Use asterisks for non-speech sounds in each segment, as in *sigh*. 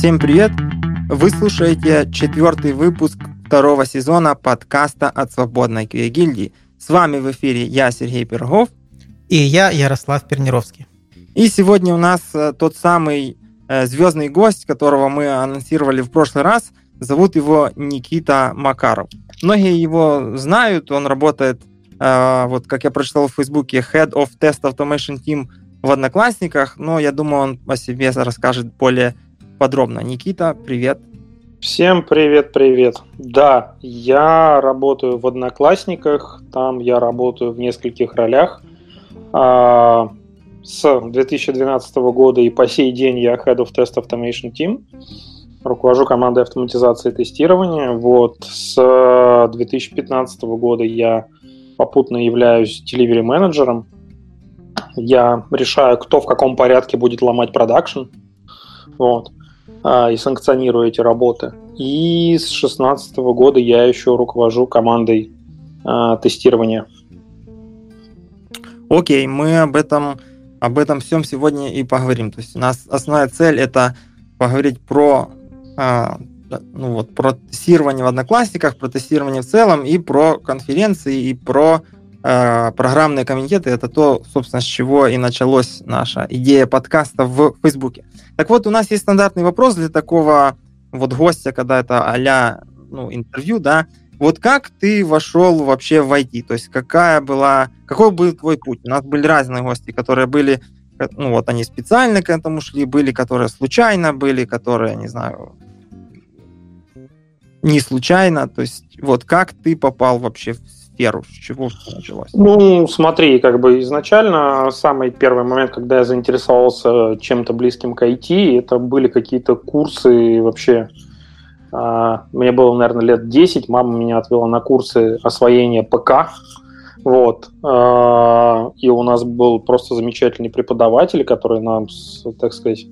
Всем привет! Вы слушаете четвертый выпуск второго сезона подкаста от Свободной QA гильдии. С вами в эфире я, Сергей Пирогов. И я, Ярослав Пернировский. И сегодня у нас э, тот самый э, звездный гость, которого мы анонсировали в прошлый раз. Зовут его Никита Макаров. Многие его знают, он работает, э, вот как я прочитал в Фейсбуке, Head of Test Automation Team в Одноклассниках, но я думаю, он о себе расскажет более подробно. Никита, привет. Всем привет-привет. Да, я работаю в Одноклассниках, там я работаю в нескольких ролях. А, с 2012 года и по сей день я Head of Test Automation Team, руковожу командой автоматизации и тестирования. Вот с 2015 года я попутно являюсь delivery менеджером я решаю, кто в каком порядке будет ломать продакшн, вот, и санкционирую эти работы. И с 2016 года я еще руковожу командой а, тестирования. Окей, мы об этом, об этом всем сегодня и поговорим. То есть у нас основная цель это поговорить про а, ну вот, про тестирование в Одноклассниках, про тестирование в целом, и про конференции, и про программные комитеты это то, собственно, с чего и началась наша идея подкаста в Фейсбуке. Так вот, у нас есть стандартный вопрос для такого вот гостя, когда это а ну, интервью, да. Вот как ты вошел вообще в IT? То есть какая была, какой был твой путь? У нас были разные гости, которые были, ну вот они специально к этому шли, были, которые случайно были, которые, не знаю, не случайно. То есть вот как ты попал вообще в сферу? С чего началось? Ну, смотри, как бы изначально самый первый момент, когда я заинтересовался чем-то близким к IT, это были какие-то курсы вообще. А, мне было, наверное, лет 10, мама меня отвела на курсы освоения ПК, вот. А, и у нас был просто замечательный преподаватель, который нам, так сказать,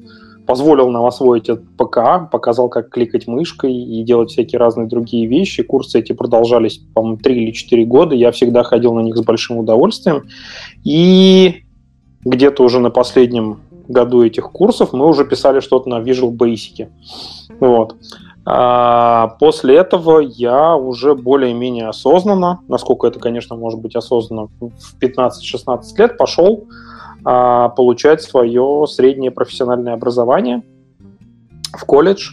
позволил нам освоить этот ПК, показал, как кликать мышкой и делать всякие разные другие вещи. Курсы эти продолжались, по-моему, 3 или 4 года. Я всегда ходил на них с большим удовольствием. И где-то уже на последнем году этих курсов мы уже писали что-то на Visual Basic. Вот. А после этого я уже более-менее осознанно, насколько это, конечно, может быть осознанно, в 15-16 лет пошел получать свое среднее профессиональное образование в колледж.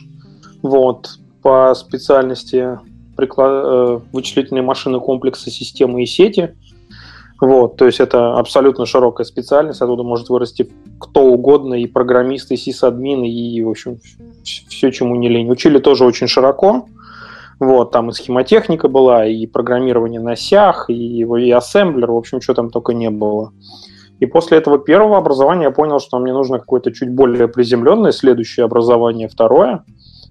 Вот, по специальности приклад... Э, вычислительные машины комплекса системы и сети. Вот, то есть это абсолютно широкая специальность, оттуда может вырасти кто угодно, и программисты, и сисадмины, и, в общем, все, чему не лень. Учили тоже очень широко, вот, там и схемотехника была, и программирование на сях, и, и ассемблер, в общем, что там только не было. И после этого первого образования я понял, что мне нужно какое-то чуть более приземленное следующее образование, второе,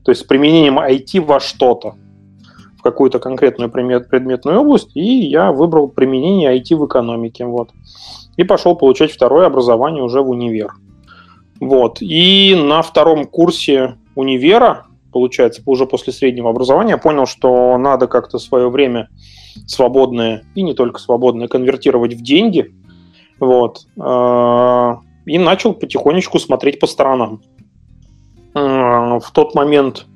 то есть с применением IT во что-то, в какую-то конкретную предметную область, и я выбрал применение IT в экономике. Вот. И пошел получать второе образование уже в универ. Вот. И на втором курсе универа, получается, уже после среднего образования, я понял, что надо как-то свое время свободное, и не только свободное, конвертировать в деньги – вот. А, и начал потихонечку смотреть по сторонам. А, в тот момент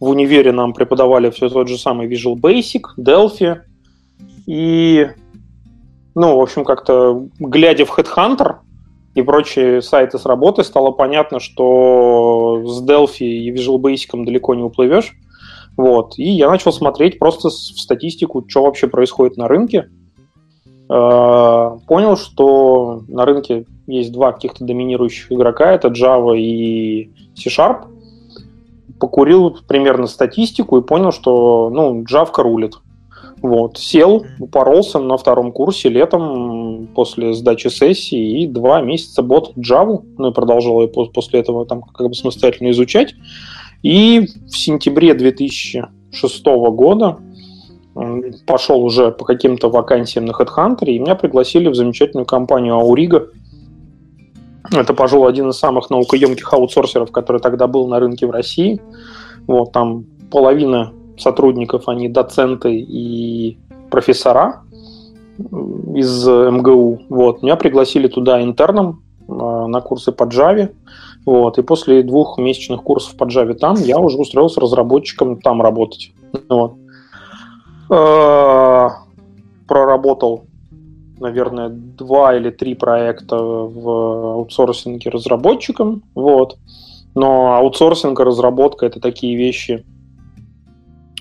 в универе нам преподавали все тот же самый Visual Basic, Delphi. И, ну, в общем, как-то глядя в Headhunter и прочие сайты с работы, стало понятно, что с Delphi и Visual Basic далеко не уплывешь. Вот. И я начал смотреть просто в статистику, что вообще происходит на рынке. Э, понял, что на рынке есть два каких-то доминирующих игрока, это Java и C-Sharp. Покурил примерно статистику и понял, что ну, Java рулит. Вот. Сел, упоролся на втором курсе летом после сдачи сессии и два месяца бот Java, ну и продолжал ее после этого там как бы самостоятельно изучать. И в сентябре 2006 года пошел уже по каким-то вакансиям на HeadHunter, и меня пригласили в замечательную компанию Auriga. Это, пожалуй, один из самых наукоемких аутсорсеров, который тогда был на рынке в России. Вот, там половина сотрудников, они доценты и профессора из МГУ. Вот. Меня пригласили туда интерном на курсы по Java. Вот, и после двух месячных курсов по Java там я уже устроился разработчиком там работать. Вот. Проработал, наверное, два или три проекта в аутсорсинге разработчиком. Вот. Но аутсорсинг и разработка это такие вещи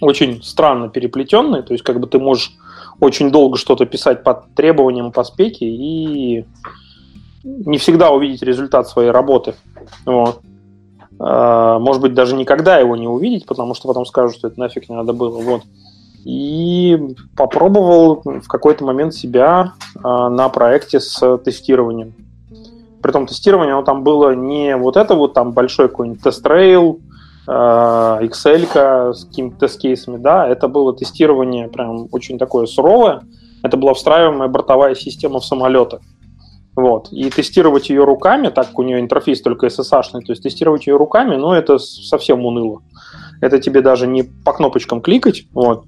очень странно переплетенные. То есть, как бы ты можешь очень долго что-то писать под требованием по спеке и не всегда увидеть результат своей работы. Вот. А, может быть, даже никогда его не увидеть, потому что потом скажут, что это нафиг не надо было. Вот. И попробовал в какой-то момент себя а, на проекте с тестированием. Притом тестирование, оно там было не вот это вот там большой какой-нибудь тест-рейл, а, Excel с какими-то тест-кейсами, да, это было тестирование прям очень такое суровое. Это была встраиваемая бортовая система в самолеты. Вот. И тестировать ее руками, так как у нее интерфейс только SSH-ный, то есть тестировать ее руками, ну, это совсем уныло. Это тебе даже не по кнопочкам кликать, вот.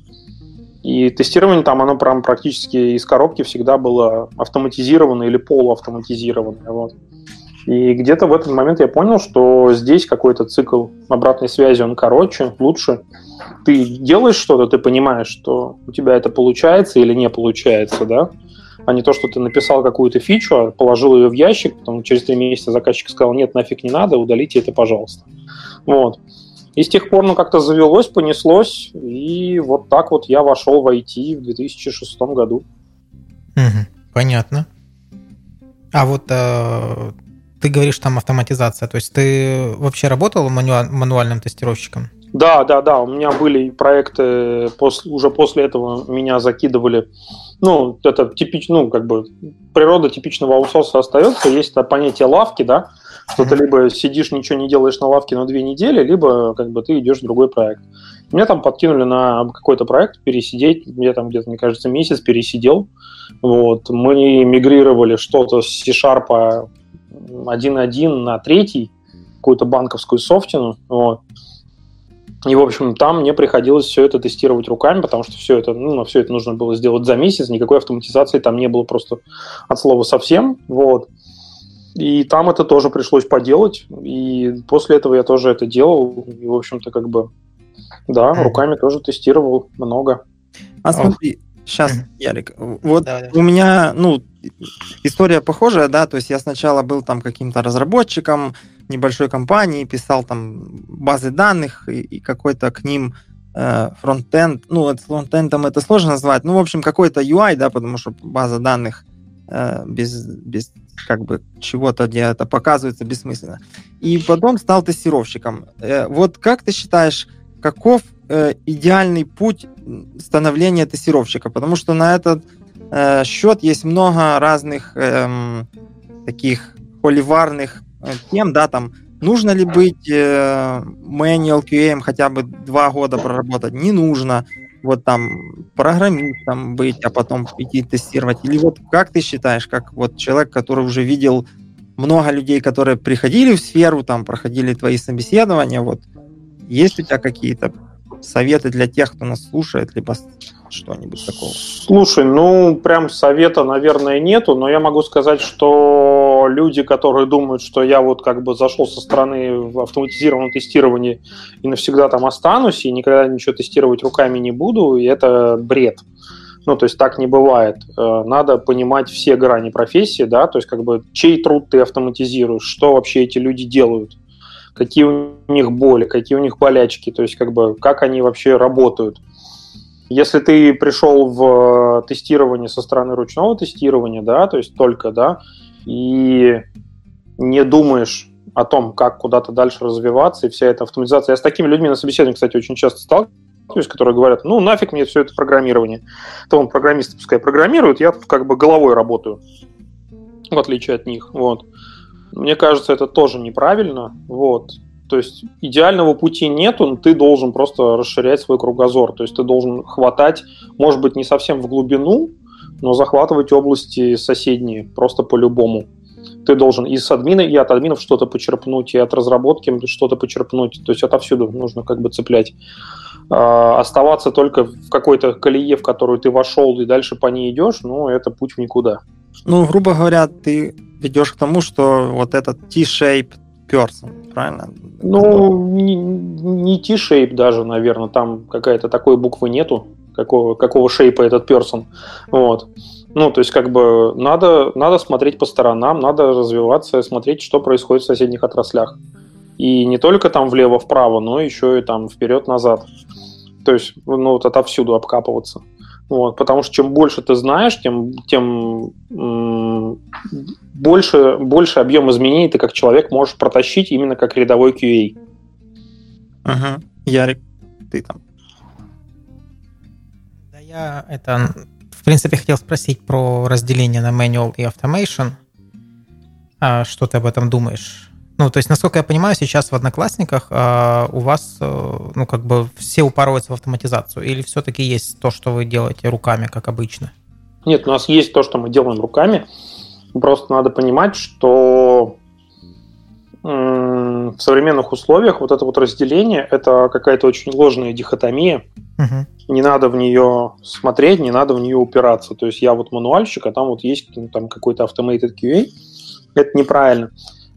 И тестирование там, оно прям практически из коробки всегда было автоматизировано или полуавтоматизировано, вот. И где-то в этот момент я понял, что здесь какой-то цикл обратной связи, он короче, лучше. Ты делаешь что-то, ты понимаешь, что у тебя это получается или не получается, да? а не то, что ты написал какую-то фичу, а положил ее в ящик, потом через три месяца заказчик сказал, нет, нафиг не надо, удалите это, пожалуйста. Вот. И с тех пор, ну, как-то завелось, понеслось, и вот так вот я вошел в IT в 2006 году. Угу, понятно. А вот э, ты говоришь там автоматизация, то есть ты вообще работал мануа- мануальным тестировщиком? Да, да, да, у меня были проекты, после, уже после этого меня закидывали ну, это типично, ну, как бы природа типичного аутсорса остается, есть это понятие лавки, да, что ты либо сидишь, ничего не делаешь на лавке на две недели, либо как бы ты идешь в другой проект. Меня там подкинули на какой-то проект пересидеть, я там где-то, мне кажется, месяц пересидел. Вот. Мы мигрировали что-то с C-Sharp 1.1 на третий, какую-то банковскую софтину. Вот. И, в общем, там мне приходилось все это тестировать руками, потому что все это, ну, все это нужно было сделать за месяц, никакой автоматизации там не было просто от слова совсем, вот. И там это тоже пришлось поделать, и после этого я тоже это делал, и, в общем-то, как бы, да, руками тоже тестировал много. А смотри, сейчас, Ярик, вот да, да. у меня, ну, история похожая, да, то есть я сначала был там каким-то разработчиком, небольшой компании, писал там базы данных и, и какой-то к ним э, фронтенд, ну, это фронтендом это сложно назвать, ну, в общем, какой-то UI, да, потому что база данных без, без как бы чего-то, где это показывается, бессмысленно. И потом стал тестировщиком. Э, вот как ты считаешь, каков э, идеальный путь становления тестировщика? Потому что на этот э, счет есть много разных э, таких холиварных Э, тем, да, там, нужно ли быть э, manual QA хотя бы два года проработать, не нужно, вот там программистом быть, а потом идти тестировать, или вот как ты считаешь, как вот человек, который уже видел много людей, которые приходили в сферу, там, проходили твои собеседования, вот, есть у тебя какие-то советы для тех, кто нас слушает, либо что-нибудь такого? Слушай, ну, прям совета, наверное, нету, но я могу сказать, что люди, которые думают, что я вот как бы зашел со стороны в автоматизированном тестировании и навсегда там останусь, и никогда ничего тестировать руками не буду, и это бред. Ну, то есть так не бывает. Э, надо понимать все грани профессии, да, то есть как бы чей труд ты автоматизируешь, что вообще эти люди делают, какие у них боли, какие у них болячки, то есть как бы как они вообще работают. Если ты пришел в тестирование со стороны ручного тестирования, да, то есть только, да, и не думаешь о том, как куда-то дальше развиваться, и вся эта автоматизация. Я с такими людьми на собеседовании, кстати, очень часто сталкиваюсь, которые говорят, ну, нафиг мне все это программирование. То он программисты пускай программирует, я тут как бы головой работаю, в отличие от них, вот. Мне кажется, это тоже неправильно, вот. То есть идеального пути нету, но ты должен просто расширять свой кругозор. То есть ты должен хватать, может быть, не совсем в глубину, но захватывать области соседние просто по-любому. Ты должен и с админа, и от админов что-то почерпнуть, и от разработки что-то почерпнуть. То есть отовсюду нужно как бы цеплять. А, оставаться только в какой-то колее, в которую ты вошел, и дальше по ней идешь, ну, это путь в никуда. Ну, грубо говоря, ты ведешь к тому, что вот этот T-shaped person, правильно? Ну, не, не T-shape даже, наверное, там какая-то такой буквы нету, какого, какого шейпа этот person. Вот. Ну, то есть, как бы, надо, надо смотреть по сторонам, надо развиваться, смотреть, что происходит в соседних отраслях. И не только там влево-вправо, но еще и там вперед-назад. То есть, ну, вот отовсюду обкапываться. Вот, потому что чем больше ты знаешь, тем, тем больше, больше объем изменений ты как человек можешь протащить именно как рядовой QA. Ага. Ярик, ты там. Да я это, в принципе, хотел спросить про разделение на manual и automation. А что ты об этом думаешь? Ну, то есть, насколько я понимаю, сейчас в Одноклассниках э, у вас, э, ну, как бы все упарываются в автоматизацию, или все-таки есть то, что вы делаете руками, как обычно? Нет, у нас есть то, что мы делаем руками. Просто надо понимать, что в современных условиях вот это вот разделение – это какая-то очень ложная дихотомия. Угу. Не надо в нее смотреть, не надо в нее упираться. То есть я вот мануальщик, а там вот есть ну, там какой-то automated QA. Это неправильно.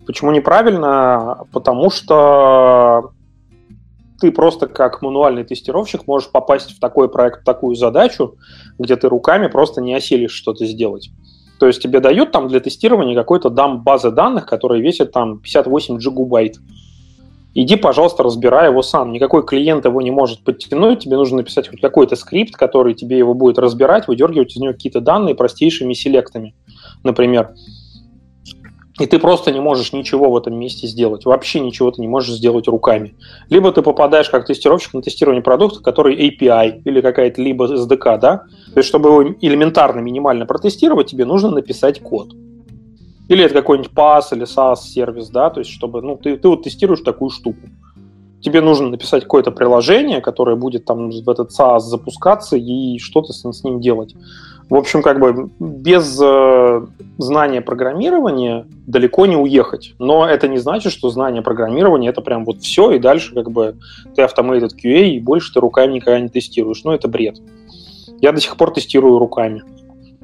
Почему неправильно? Потому что ты просто как мануальный тестировщик можешь попасть в такой проект, в такую задачу, где ты руками просто не осилишь что-то сделать. То есть тебе дают там для тестирования какой-то дам базы данных, которая весит там 58 джигубайт. Иди, пожалуйста, разбирай его сам. Никакой клиент его не может подтянуть. Тебе нужно написать хоть какой-то скрипт, который тебе его будет разбирать, выдергивать из него какие-то данные простейшими селектами, например и ты просто не можешь ничего в этом месте сделать. Вообще ничего ты не можешь сделать руками. Либо ты попадаешь как тестировщик на тестирование продукта, который API или какая-то либо SDK, да? То есть, чтобы его элементарно, минимально протестировать, тебе нужно написать код. Или это какой-нибудь PaaS или SaaS сервис, да, то есть, чтобы, ну, ты, ты вот тестируешь такую штуку. Тебе нужно написать какое-то приложение, которое будет там в этот SaaS запускаться и что-то с, с ним делать. В общем, как бы без э, знания программирования далеко не уехать. Но это не значит, что знание программирования это прям вот все, и дальше как бы ты automated QA, и больше ты руками никогда не тестируешь. Ну, это бред. Я до сих пор тестирую руками.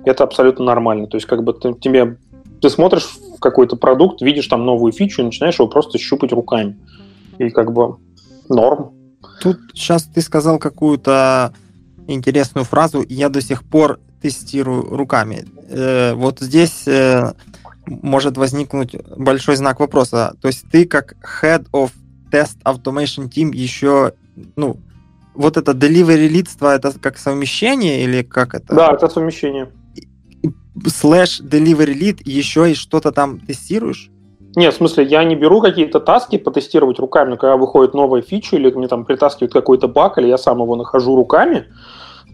Это абсолютно нормально. То есть, как бы ты, тебе, ты смотришь в какой-то продукт, видишь там новую фичу и начинаешь его просто щупать руками. И как бы норм. Тут сейчас ты сказал какую-то интересную фразу, я до сих пор тестирую руками. Э, вот здесь э, может возникнуть большой знак вопроса. То есть ты как head of test automation team еще, ну, вот это delivery лидство, это как совмещение или как это? Да, это совмещение. Слэш delivery lead еще и что-то там тестируешь? Нет, в смысле, я не беру какие-то таски потестировать руками, но когда выходит новая фича или мне там притаскивают какой-то баг, или я сам его нахожу руками,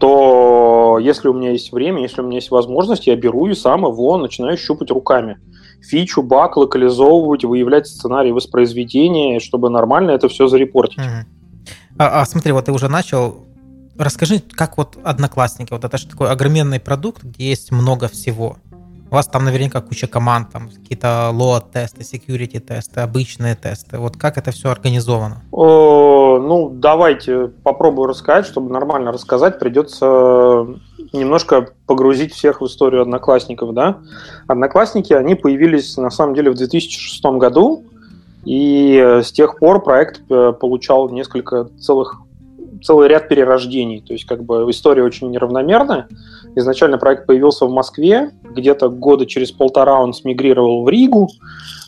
то если у меня есть время, если у меня есть возможность, я беру и сам его начинаю щупать руками. Фичу, баг, локализовывать, выявлять сценарий воспроизведения, чтобы нормально это все зарепортить. Угу. А, а смотри, вот ты уже начал. Расскажи, как вот Одноклассники, вот это же такой огроменный продукт, где есть много всего. У вас там наверняка куча команд, там какие-то load-тесты, security-тесты, обычные тесты. Вот как это все организовано? О, ну, давайте попробую рассказать. Чтобы нормально рассказать, придется немножко погрузить всех в историю одноклассников. Да? Одноклассники, они появились на самом деле в 2006 году, и с тех пор проект э, получал несколько целых целый ряд перерождений. То есть как бы история очень неравномерная. Изначально проект появился в Москве, где-то года через полтора он смигрировал в Ригу,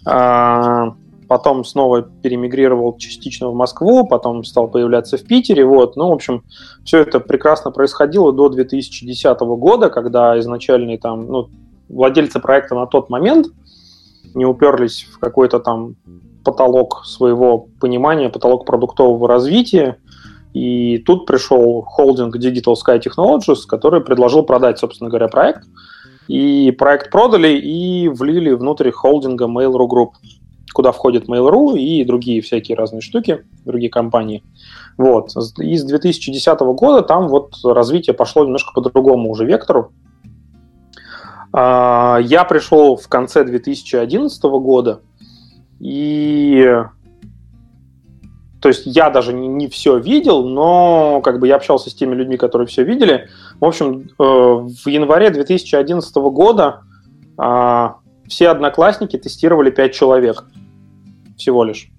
а, потом снова перемигрировал частично в Москву, потом стал появляться в Питере. Вот. Ну, в общем, все это прекрасно происходило до 2010 года, когда изначальные там, ну, владельцы проекта на тот момент не уперлись в какой-то там потолок своего понимания, потолок продуктового развития, и тут пришел холдинг Digital Sky Technologies, который предложил продать, собственно говоря, проект. И проект продали и влили внутрь холдинга Mail.ru Group, куда входит Mail.ru и другие всякие разные штуки, другие компании. Вот. И с 2010 года там вот развитие пошло немножко по другому уже вектору. А, я пришел в конце 2011 года, и то есть я даже не, не все видел, но как бы я общался с теми людьми, которые все видели. В общем, э, в январе 2011 года э, все одноклассники тестировали 5 человек всего лишь.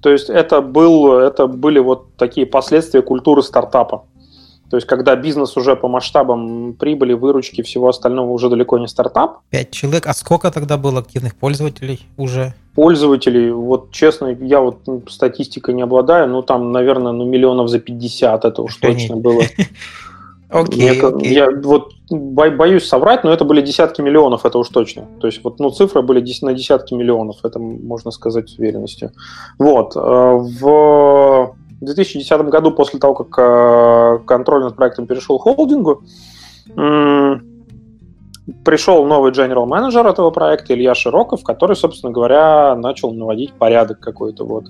То есть это, был, это были вот такие последствия культуры стартапа. То есть, когда бизнес уже по масштабам прибыли, выручки, всего остального уже далеко не стартап. Пять человек. А сколько тогда было активных пользователей уже? Пользователей, вот честно, я вот статистикой не обладаю, но там, наверное, ну миллионов за 50 это уж точно было. *laughs* Окей, okay, okay. Я вот боюсь соврать, но это были десятки миллионов, это уж точно. То есть вот, ну, цифры были на десятки миллионов, это можно сказать с уверенностью. Вот. Э, в 2010 году, после того, как э, контроль над проектом перешел холдингу, пришел новый general менеджер этого проекта Илья Широков, который, собственно говоря, начал наводить порядок какой-то. Вот.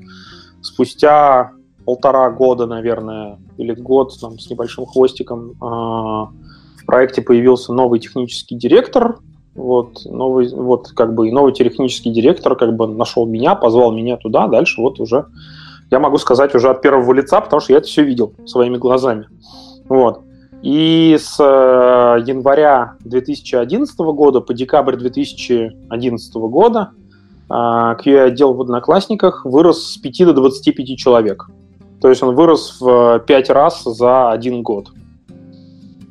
Спустя полтора года, наверное, или год там, с небольшим хвостиком а, в проекте появился новый технический директор. Вот, новый, вот как бы и новый технический директор как бы нашел меня, позвал меня туда, дальше вот уже я могу сказать уже от первого лица, потому что я это все видел своими глазами. Вот. И с э, января 2011 года по декабрь 2011 года э, QA-отдел в Одноклассниках вырос с 5 до 25 человек. То есть он вырос в 5 раз за один год.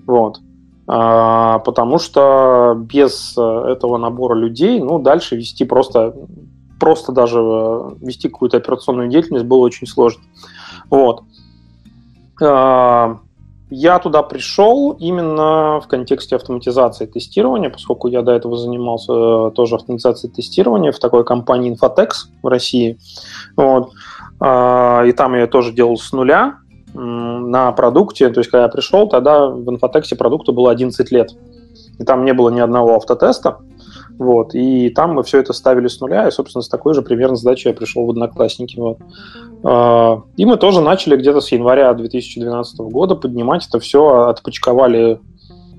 Вот. Потому что без э, этого набора людей, ну, дальше вести просто, просто даже э, вести какую-то операционную деятельность было очень сложно. Вот. А, я туда пришел именно в контексте автоматизации тестирования, поскольку я до этого занимался э, тоже автоматизацией тестирования в такой компании Infotex в России. Вот. А, и там я тоже делал с нуля на продукте. То есть, когда я пришел, тогда в инфотексе продукту было 11 лет. И там не было ни одного автотеста. Вот, и там мы все это ставили с нуля, и, собственно, с такой же примерно задачей я пришел в Одноклассники. Вот. А, и мы тоже начали где-то с января 2012 года поднимать это все, отпочковали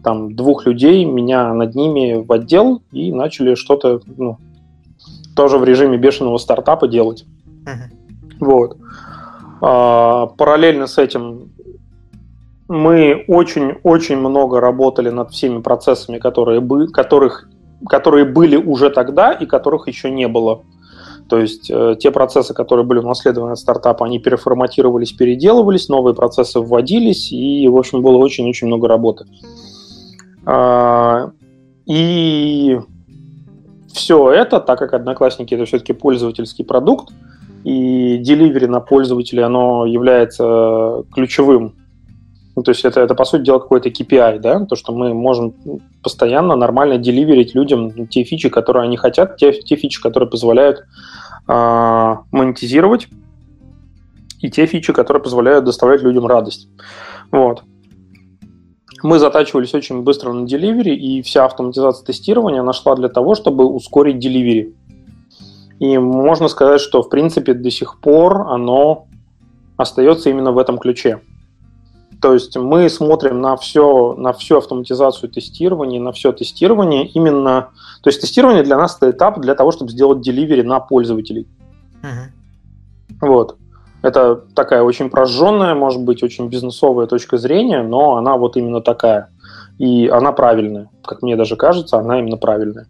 там двух людей, меня над ними в отдел, и начали что-то ну, тоже в режиме бешеного стартапа делать. Uh-huh. Вот. А, параллельно с этим мы очень-очень много работали над всеми процессами, которые, бы, которых, которые были уже тогда и которых еще не было. То есть э, те процессы, которые были унаследованы от стартапа, они переформатировались, переделывались, новые процессы вводились, и, в общем, было очень-очень много работы. А, и все это, так как Одноклассники это все-таки пользовательский продукт, и деливери на пользователя, оно является ключевым. Ну, то есть это, это, по сути дела, какой-то KPI, да, то, что мы можем постоянно нормально деливерить людям те фичи, которые они хотят, те, те фичи, которые позволяют э, монетизировать, и те фичи, которые позволяют доставлять людям радость. Вот. Мы затачивались очень быстро на деливери, и вся автоматизация тестирования нашла для того, чтобы ускорить деливери. И можно сказать, что в принципе до сих пор оно остается именно в этом ключе. То есть мы смотрим на все, на всю автоматизацию тестирования, на все тестирование именно... То есть тестирование для нас это этап для того, чтобы сделать деливери на пользователей. Uh-huh. Вот. Это такая очень прожженная, может быть, очень бизнесовая точка зрения, но она вот именно такая. И она правильная. Как мне даже кажется, она именно правильная.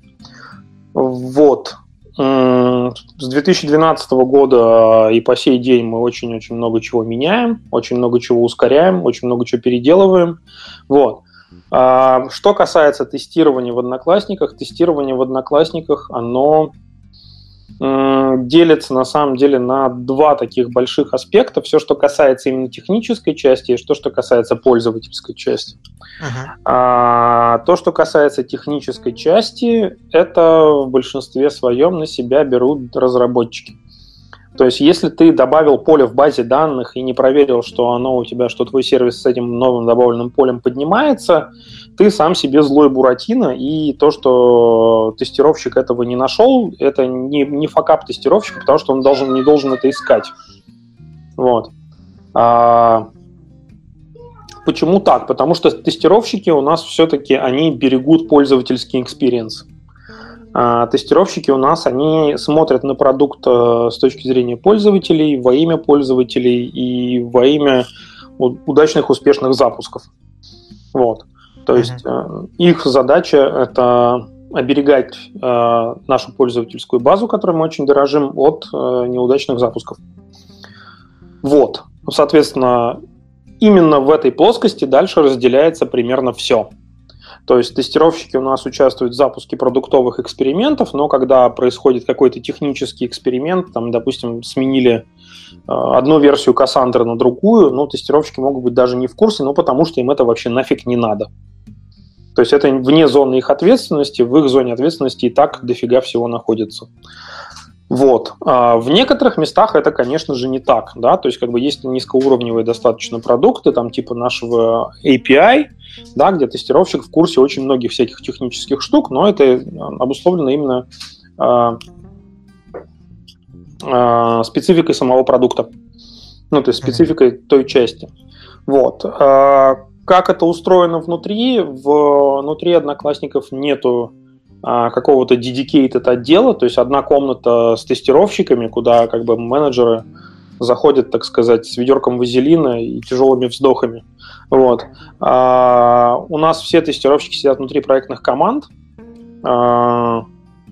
Вот. С 2012 года и по сей день мы очень-очень много чего меняем, очень много чего ускоряем, очень много чего переделываем. Вот. А, что касается тестирования в Одноклассниках, тестирование в Одноклассниках, оно делится на самом деле на два таких больших аспекта. Все, что касается именно технической части, и что, что касается пользовательской части. Uh-huh. А, то, что касается технической части, это в большинстве своем на себя берут разработчики. То есть, если ты добавил поле в базе данных и не проверил, что оно у тебя, что твой сервис с этим новым добавленным полем поднимается, ты сам себе злой Буратино, и то, что тестировщик этого не нашел, это не, не факап тестировщика, потому что он должен, не должен это искать. Вот. А, почему так? Потому что тестировщики у нас все-таки, они берегут пользовательский experience. А тестировщики у нас, они смотрят на продукт э, с точки зрения пользователей, во имя пользователей и во имя удачных, успешных запусков. Вот. То есть mm-hmm. их задача это оберегать э, нашу пользовательскую базу, которой мы очень дорожим, от э, неудачных запусков. Вот. Соответственно, именно в этой плоскости дальше разделяется примерно все. То есть тестировщики у нас участвуют в запуске продуктовых экспериментов, но когда происходит какой-то технический эксперимент, там, допустим, сменили э, одну версию Cassandra на другую, ну, тестировщики могут быть даже не в курсе, ну, потому что им это вообще нафиг не надо. То есть это вне зоны их ответственности, в их зоне ответственности и так дофига всего находится. Вот. А в некоторых местах это, конечно же, не так. Да? То есть как бы есть низкоуровневые достаточно продукты, там типа нашего API, да, где тестировщик в курсе очень многих всяких технических штук, но это обусловлено именно э, э, спецификой самого продукта. Ну, то есть спецификой той части. Вот. Э, как это устроено внутри? Внутри одноклассников нету какого-то dedicated отдела, то есть одна комната с тестировщиками, куда как бы менеджеры заходят, так сказать, с ведерком вазелина и тяжелыми вздохами. Вот. А, у нас все тестировщики сидят внутри проектных команд, а,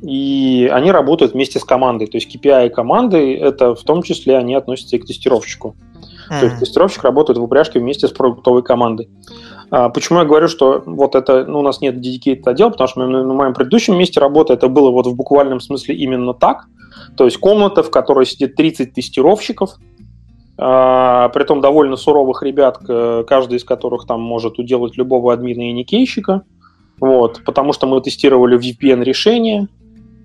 и они работают вместе с командой. То есть KPI команды, это в том числе они относятся и к тестировщику. Mm-hmm. То есть тестировщик работает в упряжке вместе с продуктовой командой. А, почему я говорю, что вот это, ну, у нас нет dedicated отдела, потому что на моем предыдущем месте работы это было вот в буквальном смысле именно так. То есть комната, в которой сидит 30 тестировщиков, а, при том довольно суровых ребят, каждый из которых там может уделать любого админа и никейщика. Вот, потому что мы тестировали VPN-решение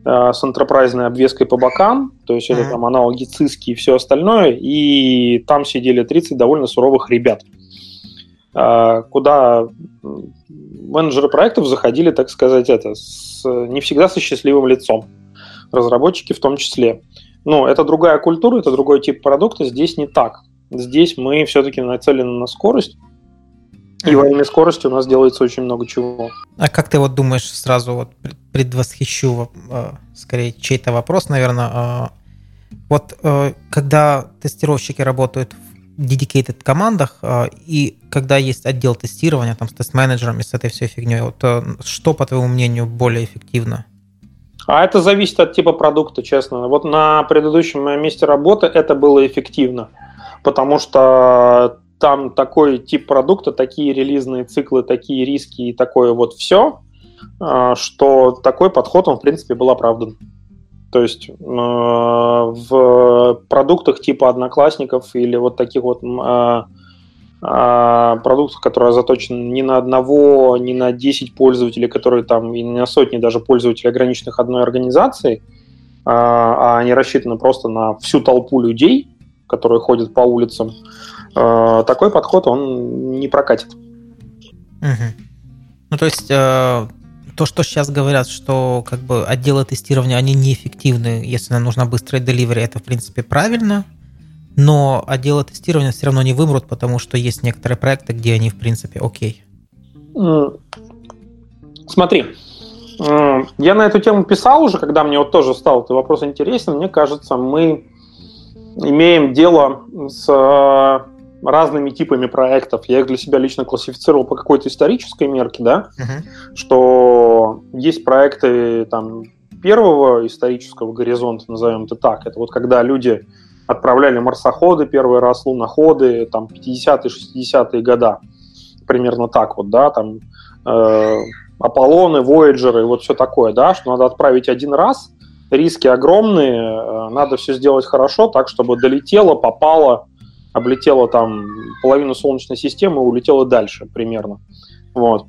а, с энтерпрайзной обвеской по бокам, то есть mm-hmm. это там аналоги циски и все остальное, и там сидели 30 довольно суровых ребят. А, куда менеджеры проектов заходили, так сказать, это с, не всегда со счастливым лицом. Разработчики в том числе. Но это другая культура, это другой тип продукта. Здесь не так. Здесь мы все-таки нацелены на скорость. И во имя скорости у нас делается очень много чего. А как ты вот думаешь, сразу вот предвосхищу э, скорее чей-то вопрос, наверное, э, вот э, когда тестировщики работают dedicated командах, а, и когда есть отдел тестирования там, с тест-менеджерами, с этой всей фигней, вот, э, что, по твоему мнению, более эффективно? А это зависит от типа продукта, честно. Вот на предыдущем моем месте работы это было эффективно, потому что там такой тип продукта, такие релизные циклы, такие риски и такое вот все, а, что такой подход, он, в принципе, был оправдан. То есть э, в продуктах типа одноклассников или вот таких вот э, э, продуктов, которые заточены не на одного, не на 10 пользователей, которые там и на сотни даже пользователей, ограниченных одной организацией, а они рассчитаны просто на всю толпу людей, которые ходят по улицам, такой подход, он не прокатит. Угу. Ну, то есть то, что сейчас говорят, что как бы отделы тестирования, они неэффективны, если нам нужна быстрая delivery, это, в принципе, правильно, но отделы тестирования все равно не вымрут, потому что есть некоторые проекты, где они, в принципе, окей. Смотри, я на эту тему писал уже, когда мне вот тоже стал этот вопрос интересен. Мне кажется, мы имеем дело с разными типами проектов. Я их для себя лично классифицировал по какой-то исторической мерке, да, uh-huh. что есть проекты там первого исторического горизонта, назовем это так. Это вот когда люди отправляли марсоходы первый раз, луноходы, там 50-е, 60-е года, примерно так вот, да, там э, Аполлоны, Вояджеры, вот все такое, да, что надо отправить один раз, риски огромные, э, надо все сделать хорошо, так, чтобы долетело, попало, облетела там половину Солнечной системы и улетела дальше примерно. Вот.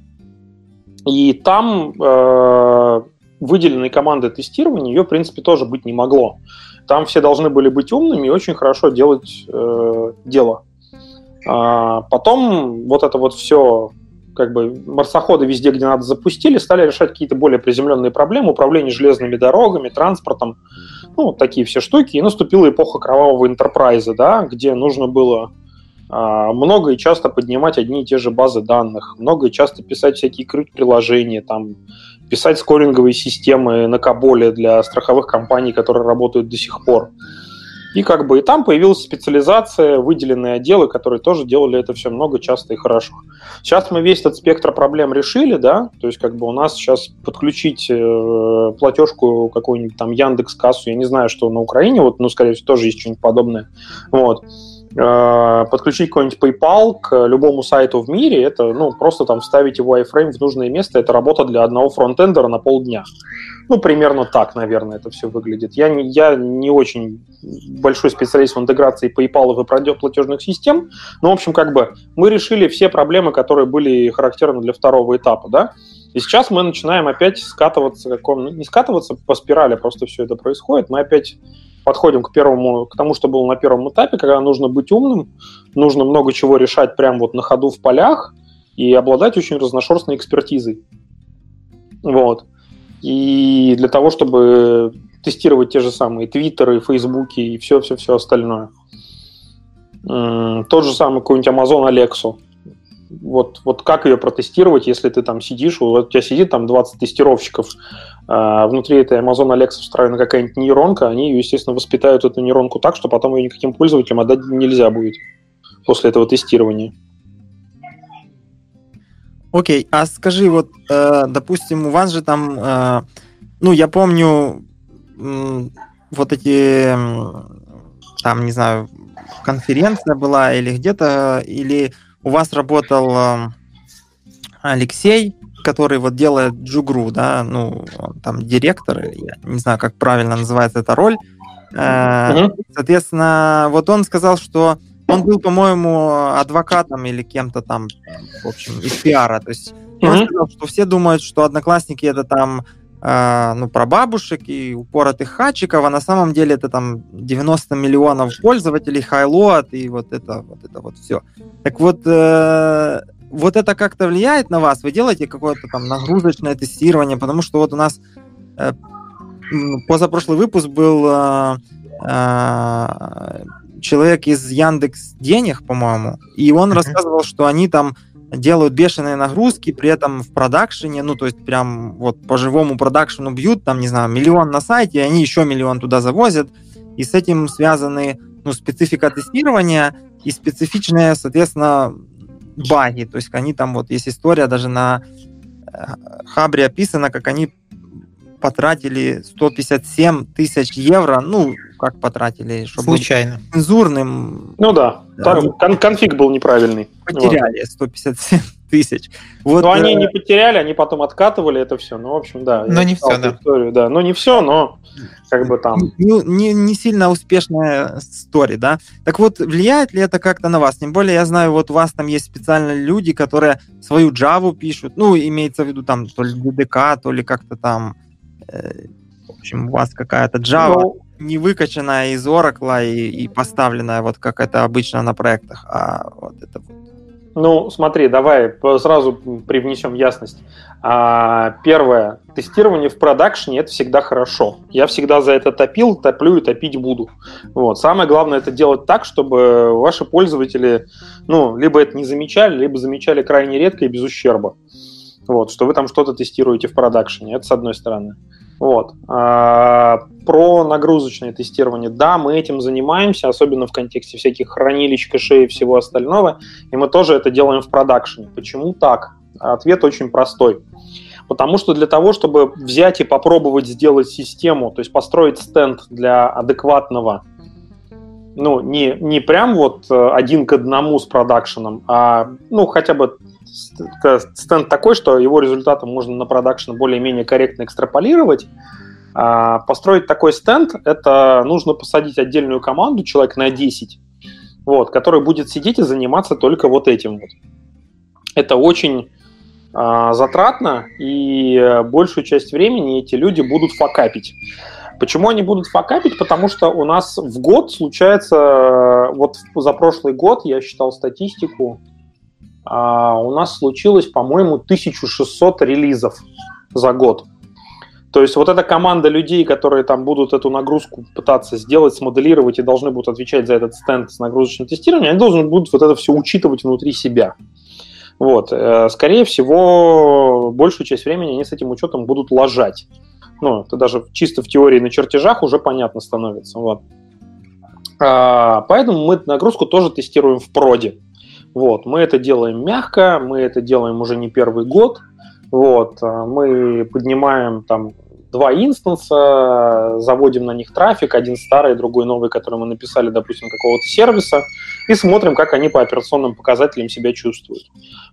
И там э, выделенной команды тестирования ее, в принципе, тоже быть не могло. Там все должны были быть умными и очень хорошо делать э, дело. А потом вот это вот все как бы марсоходы везде, где надо, запустили, стали решать какие-то более приземленные проблемы, управление железными дорогами, транспортом, ну, вот такие все штуки. И наступила эпоха кровавого интерпрайза, да, где нужно было а, много и часто поднимать одни и те же базы данных, много и часто писать всякие крыть-приложения, там, писать скоринговые системы на Каболе для страховых компаний, которые работают до сих пор. И как бы и там появилась специализация, выделенные отделы, которые тоже делали это все много, часто и хорошо. Сейчас мы весь этот спектр проблем решили, да, то есть как бы у нас сейчас подключить э, платежку какую-нибудь там Яндекс кассу, я не знаю, что на Украине, вот, ну, скорее всего, тоже есть что-нибудь подобное, вот, подключить какой-нибудь PayPal к любому сайту в мире, это ну, просто там вставить его iframe в нужное место, это работа для одного фронтендера на полдня. Ну, примерно так, наверное, это все выглядит. Я не, я не очень большой специалист в интеграции PayPal и платежных систем, но, в общем, как бы мы решили все проблемы, которые были характерны для второго этапа, да, и сейчас мы начинаем опять скатываться, каком, ну, не скатываться по спирали, просто все это происходит, мы опять подходим к первому, к тому, что было на первом этапе, когда нужно быть умным, нужно много чего решать прямо вот на ходу в полях и обладать очень разношерстной экспертизой. Вот. И для того, чтобы тестировать те же самые твиттеры, фейсбуки и все-все-все остальное. Тот же самый какой-нибудь Amazon Alexa. Вот, вот как ее протестировать, если ты там сидишь, вот у тебя сидит там 20 тестировщиков, а внутри этой Amazon Alexa встроена какая-нибудь нейронка, они, естественно, воспитают эту нейронку так, что потом ее никаким пользователям отдать нельзя будет после этого тестирования. Окей, а скажи, вот, э, допустим, у вас же там, э, ну, я помню, э, вот эти, там, не знаю, конференция была или где-то, или у вас работал э, Алексей, который вот делает Джугру, да, ну, он там директор, я не знаю, как правильно называется эта роль. Mm-hmm. Соответственно, вот он сказал, что он был, по-моему, адвокатом или кем-то там, в общем, из пиара. То есть mm-hmm. он сказал, что все думают, что одноклассники это там э, ну, про бабушек и упоротых хачиков, а на самом деле это там 90 миллионов пользователей, хайлот и вот это вот это вот все. Так вот, э, вот это как-то влияет на вас? Вы делаете какое-то там нагрузочное тестирование? Потому что вот у нас э, позапрошлый выпуск был э, э, человек из Яндекс Денег, по-моему, и он mm-hmm. рассказывал, что они там делают бешеные нагрузки, при этом в продакшене, ну, то есть прям вот по живому продакшену бьют, там, не знаю, миллион на сайте, и они еще миллион туда завозят, и с этим связаны, ну, специфика тестирования и специфичная, соответственно, баги. То есть они там, вот есть история даже на э, Хабре описана, как они потратили 157 тысяч евро, ну, как потратили, чтобы Случайно. цензурным. Ну да, там кон- конфиг был неправильный. Потеряли вот. 157 *laughs* тысяч. Вот, но они э... не потеряли, они потом откатывали это все. Ну, в общем, да. Но не все, да. Историю, да. Ну, не все, но как бы там... Ну, не, не сильно успешная история, да. Так вот, влияет ли это как-то на вас? Тем более, я знаю, вот у вас там есть специальные люди, которые свою Java пишут, ну, имеется в виду там то ли DDK, то ли как-то там... Э, в общем, у вас какая-то Java... Ну, не выкачанная из Oracle и, и поставленная вот как это обычно на проектах, а вот это вот ну, смотри, давай сразу привнесем ясность. А, первое, тестирование в продакшене это всегда хорошо. Я всегда за это топил, топлю и топить буду. Вот. Самое главное это делать так, чтобы ваши пользователи, ну, либо это не замечали, либо замечали крайне редко и без ущерба. Вот, что вы там что-то тестируете в продакшене. Это с одной стороны. Вот. А, про нагрузочное тестирование. Да, мы этим занимаемся, особенно в контексте всяких хранилищ, кэшей и всего остального. И мы тоже это делаем в продакшене. Почему так? Ответ очень простой. Потому что для того, чтобы взять и попробовать сделать систему, то есть построить стенд для адекватного, ну, не, не прям вот э, один к одному с продакшеном, а, ну, хотя бы стенд такой, что его результаты можно на продакшн более-менее корректно экстраполировать. А построить такой стенд, это нужно посадить отдельную команду, человек на 10, вот, который будет сидеть и заниматься только вот этим вот. Это очень а, затратно, и большую часть времени эти люди будут факапить. Почему они будут факапить? Потому что у нас в год случается, вот за прошлый год я считал статистику, а у нас случилось, по-моему, 1600 релизов за год. То есть вот эта команда людей, которые там будут эту нагрузку пытаться сделать, смоделировать и должны будут отвечать за этот стенд с нагрузочным тестированием, они должны будут вот это все учитывать внутри себя. Вот. Э, скорее всего, большую часть времени они с этим учетом будут ложать. Ну, это даже чисто в теории на чертежах уже понятно становится. Вот. А, поэтому мы нагрузку тоже тестируем в проде. Вот, мы это делаем мягко, мы это делаем уже не первый год. Вот, а, мы поднимаем там два инстанса, заводим на них трафик, один старый, другой новый, который мы написали, допустим, какого-то сервиса, и смотрим, как они по операционным показателям себя чувствуют.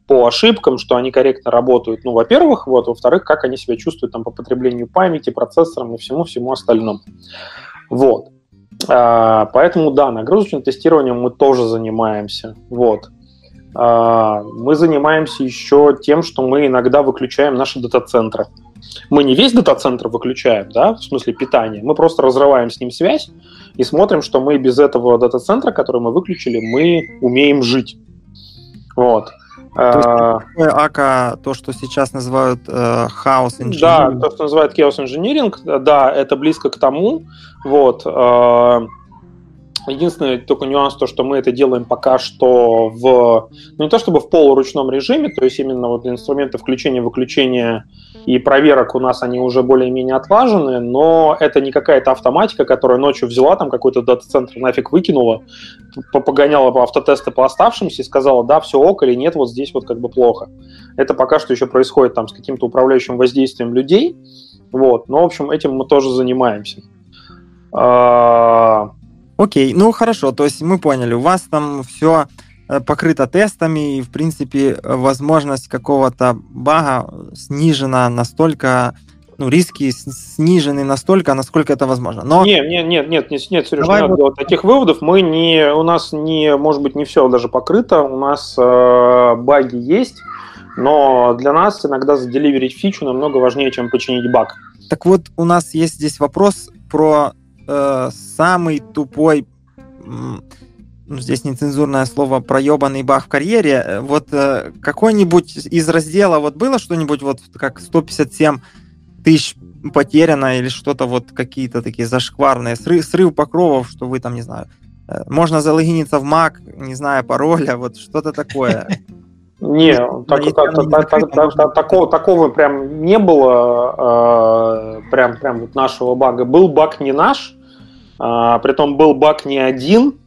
По ошибкам, что они корректно работают, ну, во-первых, вот, во-вторых, как они себя чувствуют там по потреблению памяти, процессорам и всему-всему остальному. Вот. А, поэтому, да, нагрузочным тестированием мы тоже занимаемся. Вот. А, мы занимаемся еще тем, что мы иногда выключаем наши дата-центры. Мы не весь дата-центр выключаем, да, в смысле питания, мы просто разрываем с ним связь и смотрим, что мы без этого дата-центра, который мы выключили, мы умеем жить. Вот. То есть, АКА, то, что сейчас называют э, хаос engineering. Да, то, что называют chaos engineering, да, это близко к тому. Вот. Э, Единственный только нюанс то, что мы это делаем пока что в, ну не то чтобы в полуручном режиме, то есть именно вот инструменты включения-выключения и проверок у нас они уже более-менее отлажены, но это не какая-то автоматика, которая ночью взяла там какой-то дата-центр нафиг выкинула, погоняла по автотесты по оставшимся и сказала, да, все ок или нет, вот здесь вот как бы плохо. Это пока что еще происходит там с каким-то управляющим воздействием людей, вот, но, в общем, этим мы тоже занимаемся. Окей, ну хорошо, то есть мы поняли, у вас там все э, покрыто тестами, и, в принципе, возможность какого-то бага снижена настолько, ну, риски снижены настолько, насколько это возможно. Но... Нет, нет, нет, нет, нет, нет Сереж, Давай не надо делать таких выводов. Мы не, у нас не, может быть, не все даже покрыто, у нас э, баги есть, но для нас иногда заделиверить фичу намного важнее, чем починить баг. Так вот, у нас есть здесь вопрос про э, самый тупой, ну, здесь нецензурное слово, проебанный баг в карьере. Э, вот э, какой-нибудь из раздела вот было что-нибудь вот как 157 тысяч потеряно или что-то вот какие-то такие зашкварные, срыв, срыв покровов, что вы там, не знаю, э, можно залогиниться в Mac, не зная пароля, вот что-то такое. *laughs* Не, такого, такого прям не было, э, прям, прям вот нашего бага. Был баг не наш, э, притом был баг не один.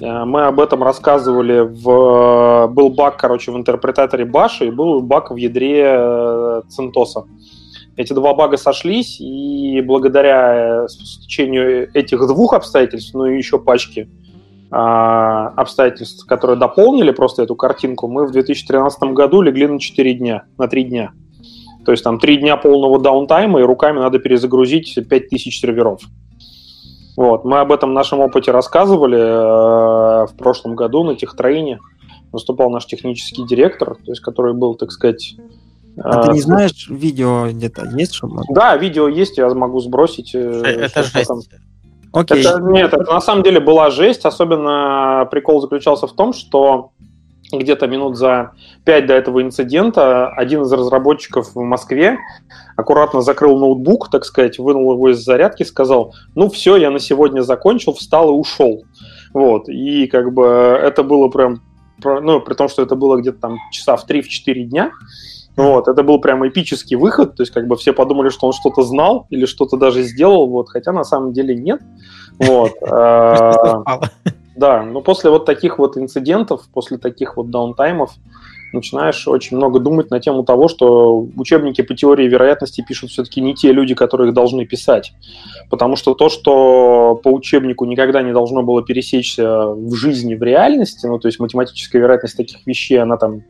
Э, мы об этом рассказывали в... Был баг, короче, в интерпретаторе Баши и был баг в ядре Центоса. Эти два бага сошлись, и благодаря стечению этих двух обстоятельств, ну и еще пачки а, обстоятельств, которые дополнили просто эту картинку, мы в 2013 году легли на 4 дня, на 3 дня. То есть там 3 дня полного даунтайма, и руками надо перезагрузить 5000 серверов. Вот. Мы об этом в нашем опыте рассказывали э, в прошлом году на техтрейне. Выступал наш технический директор, то есть, который был, так сказать... А э, ты не знаешь, видео где-то есть? Чтобы... Да, видео есть, я могу сбросить. Э, это жесть. Там. Окей. Это, нет, это на самом деле была жесть. Особенно прикол заключался в том, что где-то минут за пять до этого инцидента один из разработчиков в Москве аккуратно закрыл ноутбук, так сказать, вынул его из зарядки, сказал, ну все, я на сегодня закончил, встал и ушел. Вот, и как бы это было прям, ну, при том, что это было где-то там часа в 3-4 дня, вот, это был прям эпический выход, то есть как бы все подумали, что он что-то знал или что-то даже сделал, вот, хотя на самом деле нет. Вот. *laughs* Э, да, но после вот таких вот инцидентов, после таких вот даунтаймов, начинаешь очень много думать на тему того, что учебники по теории вероятности пишут все-таки не те люди, которые их должны писать. Потому что то, что по учебнику никогда не должно было пересечься в жизни, в реальности, ну, то есть математическая вероятность таких вещей, она там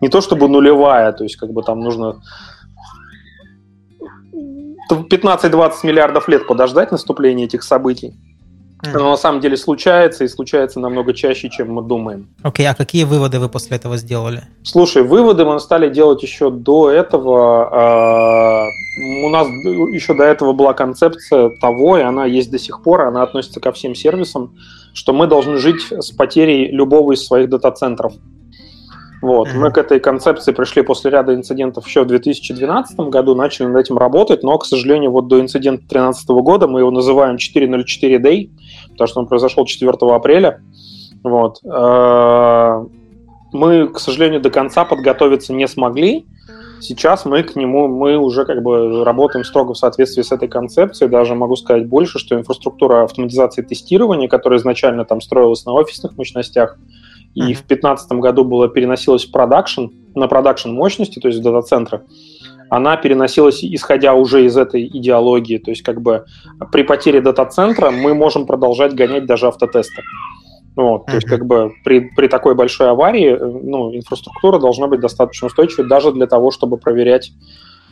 не то чтобы нулевая, то есть как бы там нужно 15-20 миллиардов лет подождать наступления этих событий. Но на самом деле случается, и случается намного чаще, чем мы думаем. Окей, okay, а какие выводы вы после этого сделали? Слушай, выводы мы стали делать еще до этого. А, у нас еще до этого была концепция того, и она есть до сих пор, она относится ко всем сервисам, что мы должны жить с потерей любого из своих дата-центров. Вот. Mm-hmm. Мы к этой концепции пришли после ряда инцидентов еще в 2012 году, начали над этим работать, но, к сожалению, вот до инцидента 2013 года мы его называем 404 Day, потому что он произошел 4 апреля. Вот. Э, мы, к сожалению, до конца подготовиться не смогли, Сейчас мы к нему, мы уже как бы работаем строго в соответствии с этой концепцией. Даже могу сказать больше, что инфраструктура автоматизации тестирования, которая изначально там строилась на офисных мощностях, и mm-hmm. в 2015 году была переносилась в продакшн, на продакшн мощности, то есть в дата-центры, она переносилась, исходя уже из этой идеологии. То есть как бы при потере дата-центра мы можем продолжать гонять даже автотесты. Вот. То есть как бы при, при такой большой аварии ну, инфраструктура должна быть достаточно устойчивой даже для того, чтобы проверять,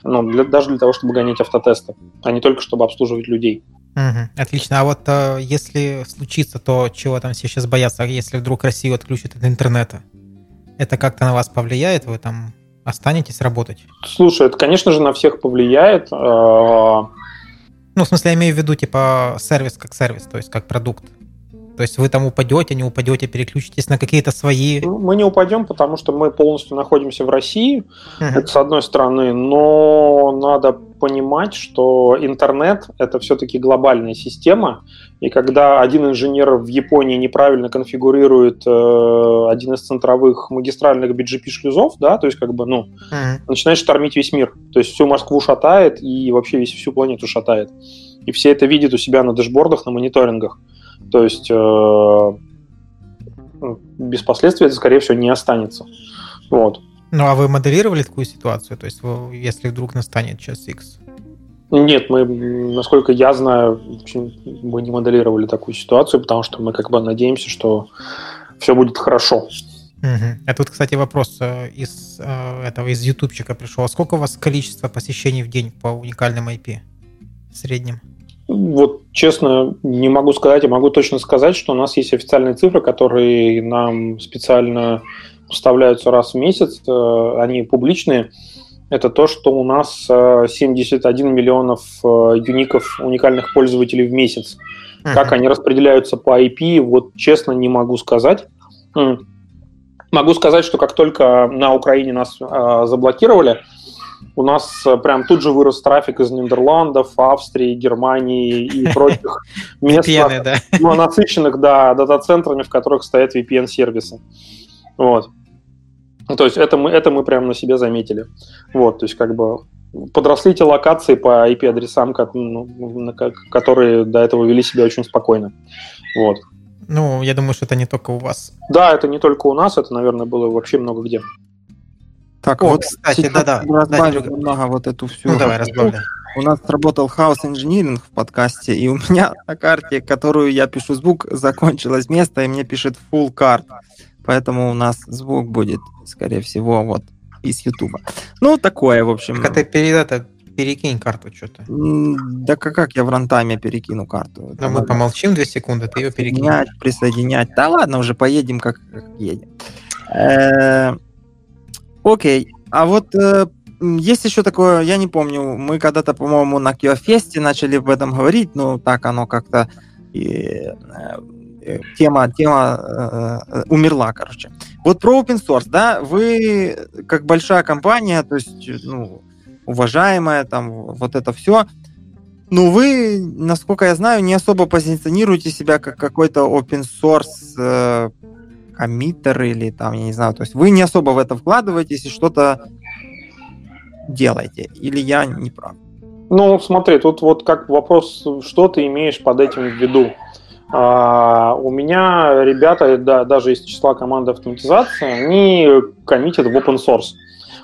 ну, для, даже для того, чтобы гонять автотесты, а не только чтобы обслуживать людей. Угу, отлично. А вот э, если случится то, чего там все сейчас боятся, а если вдруг Россию отключат от интернета, это как-то на вас повлияет? Вы там останетесь работать? Слушай, это, конечно же, на всех повлияет. А, ну, в смысле, я имею в виду, типа, сервис как сервис, то есть как продукт. То есть вы там упадете, не упадете, переключитесь на какие-то свои... Ну, мы не упадем, потому что мы полностью находимся в России, uh-huh. это с одной стороны, но надо понимать, что интернет — это все-таки глобальная система, и когда один инженер в Японии неправильно конфигурирует э, один из центровых магистральных BGP-шлюзов, да, то есть как бы, ну, uh-huh. начинает штормить весь мир, то есть всю Москву шатает и вообще весь, всю планету шатает. И все это видят у себя на дэшбордах, на мониторингах. То есть э, без последствий это, скорее всего, не останется. Вот. Ну, а вы моделировали такую ситуацию? То есть, если вдруг настанет час X? Нет, мы, насколько я знаю, мы не моделировали такую ситуацию, потому что мы как бы надеемся, что все будет хорошо. Угу. А тут, кстати, вопрос э, из э, этого из ютубчика пришел. А сколько у вас количество посещений в день по уникальным IP в среднем? Вот честно, не могу сказать, я могу точно сказать, что у нас есть официальные цифры, которые нам специально поставляются раз в месяц, э, они публичные. Это то, что у нас 71 э, миллионов э, юников уникальных пользователей в месяц. Uh-huh. Как они распределяются по IP, вот честно не могу сказать. Могу сказать, что как только на Украине нас заблокировали, у нас э, прям тут же вырос трафик из Нидерландов, Австрии, Германии и *laughs* прочих мест, насыщенных да, дата-центрами, в которых стоят VPN-сервисы. Вот. То есть это мы, это мы прям на себе заметили. Вот, то есть как бы подросли те локации по IP-адресам, ну, которые до этого вели себя очень спокойно. Вот. Ну, я думаю, что это не только у вас. Да, это не только у нас, это, наверное, было вообще много где. Так, О, вот, кстати, да-да. Разбавим да, немного вот эту всю... Ну, давай, разбавляй. У нас работал хаос инжиниринг в подкасте, и у меня на карте, которую я пишу звук, закончилось место, и мне пишет full card. Поэтому у нас звук будет, скорее всего, вот из Ютуба. Ну, такое, в общем. Так а ты перед это перекинь карту что-то. Да как, как я в рантайме перекину карту? Ну, мы помолчим две секунды, ты ее перекинь. Присоединять. Да ладно, уже поедем, как, как едем. Э, Окей. А вот э, есть еще такое, я не помню, мы когда-то, по-моему, на Киофесте начали об этом говорить, но так оно как-то э, э, тема, тема э, умерла, короче. Вот про open source, да, вы как большая компания, то есть, ну, уважаемая, там, вот это все, но вы, насколько я знаю, не особо позиционируете себя как какой-то open source э, коммиттер или там, я не знаю, то есть вы не особо в это вкладываетесь и что-то делаете, или я не прав? Ну, смотри, тут вот как вопрос, что ты имеешь под этим в виду? А, у меня ребята, да, даже из числа команды автоматизации, они коммитят в open source.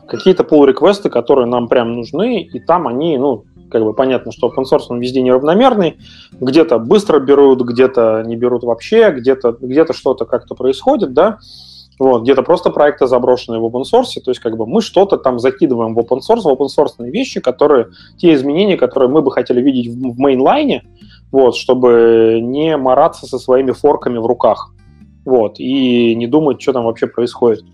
Какие-то pull реквесты которые нам прям нужны, и там они, ну, как бы понятно, что open source он везде неравномерный, где-то быстро берут, где-то не берут вообще, где-то где что-то как-то происходит, да, вот, где-то просто проекты заброшенные в open source, то есть как бы мы что-то там закидываем в open source, в open source вещи, которые, те изменения, которые мы бы хотели видеть в, в мейнлайне, вот, чтобы не мараться со своими форками в руках, вот, и не думать, что там вообще происходит.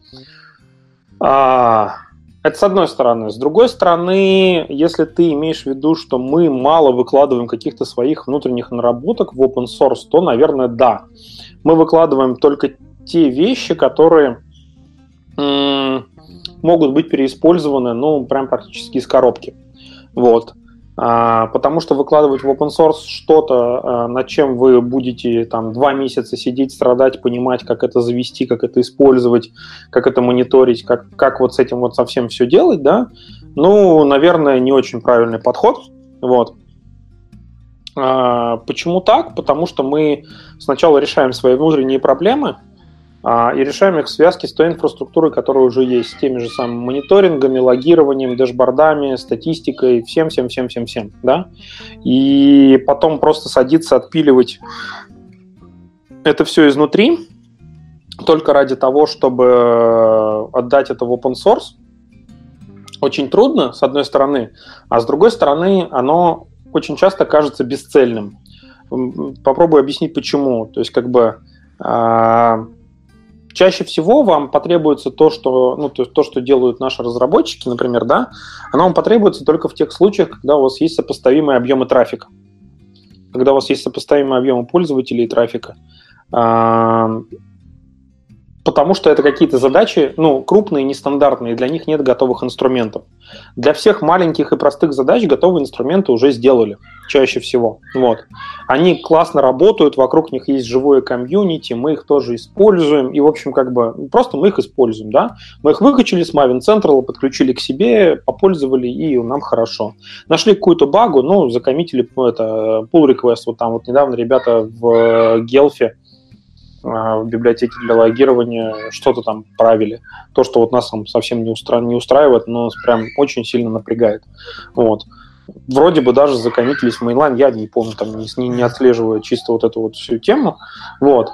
А, это с одной стороны. С другой стороны, если ты имеешь в виду, что мы мало выкладываем каких-то своих внутренних наработок в open source, то, наверное, да. Мы выкладываем только те вещи, которые могут быть переиспользованы, ну, прям практически из коробки. Вот. А, потому что выкладывать в open source что-то, а, над чем вы будете там два месяца сидеть, страдать, понимать, как это завести, как это использовать, как это мониторить, как, как вот с этим вот совсем все делать, да, ну, наверное, не очень правильный подход, вот. А, почему так? Потому что мы сначала решаем свои внутренние проблемы, и решаем их в связке с той инфраструктурой, которая уже есть, с теми же самыми мониторингами, логированием, дэшбордами, статистикой, всем-всем-всем-всем-всем, да, и потом просто садиться, отпиливать это все изнутри, только ради того, чтобы отдать это в open source, очень трудно, с одной стороны, а с другой стороны, оно очень часто кажется бесцельным. Попробую объяснить, почему. То есть, как бы, а, чаще всего вам потребуется то, что, ну, то, то, что делают наши разработчики, например, да, оно вам потребуется только в тех случаях, когда у вас есть сопоставимые объемы трафика. Когда у вас есть сопоставимые объемы пользователей и трафика потому что это какие-то задачи, ну, крупные, нестандартные, для них нет готовых инструментов. Для всех маленьких и простых задач готовые инструменты уже сделали, чаще всего. Вот. Они классно работают, вокруг них есть живое комьюнити, мы их тоже используем, и, в общем, как бы, просто мы их используем, да. Мы их выкачали с Maven Central, подключили к себе, попользовали, и нам хорошо. Нашли какую-то багу, ну, закоммитили это, pull request, вот там вот недавно ребята в Гелфе, а, в библиотеке для логирования что-то там правили. То, что вот нас там совсем не, устра... не устраивает, но нас прям очень сильно напрягает. Вот. Вроде бы даже закоммитились в mainline, я не помню, там не, не отслеживаю чисто вот эту вот всю тему. Вот.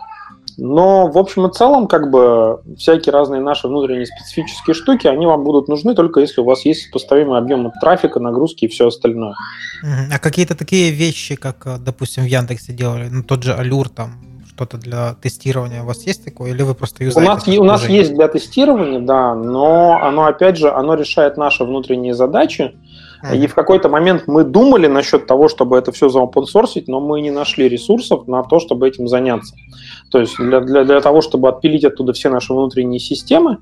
Но, в общем и целом, как бы всякие разные наши внутренние специфические штуки, они вам будут нужны только если у вас есть сопоставимый объем трафика, нагрузки и все остальное. А какие-то такие вещи, как, допустим, в Яндексе делали, ну, тот же Allure там, что-то для тестирования у вас есть такое, или вы просто юзаете? У нас, у нас есть для тестирования, да, но оно, опять же, оно решает наши внутренние задачи, mm-hmm. и в какой-то момент мы думали насчет того, чтобы это все заопенсорсить, но мы не нашли ресурсов на то, чтобы этим заняться. То есть для, для, для того, чтобы отпилить оттуда все наши внутренние системы,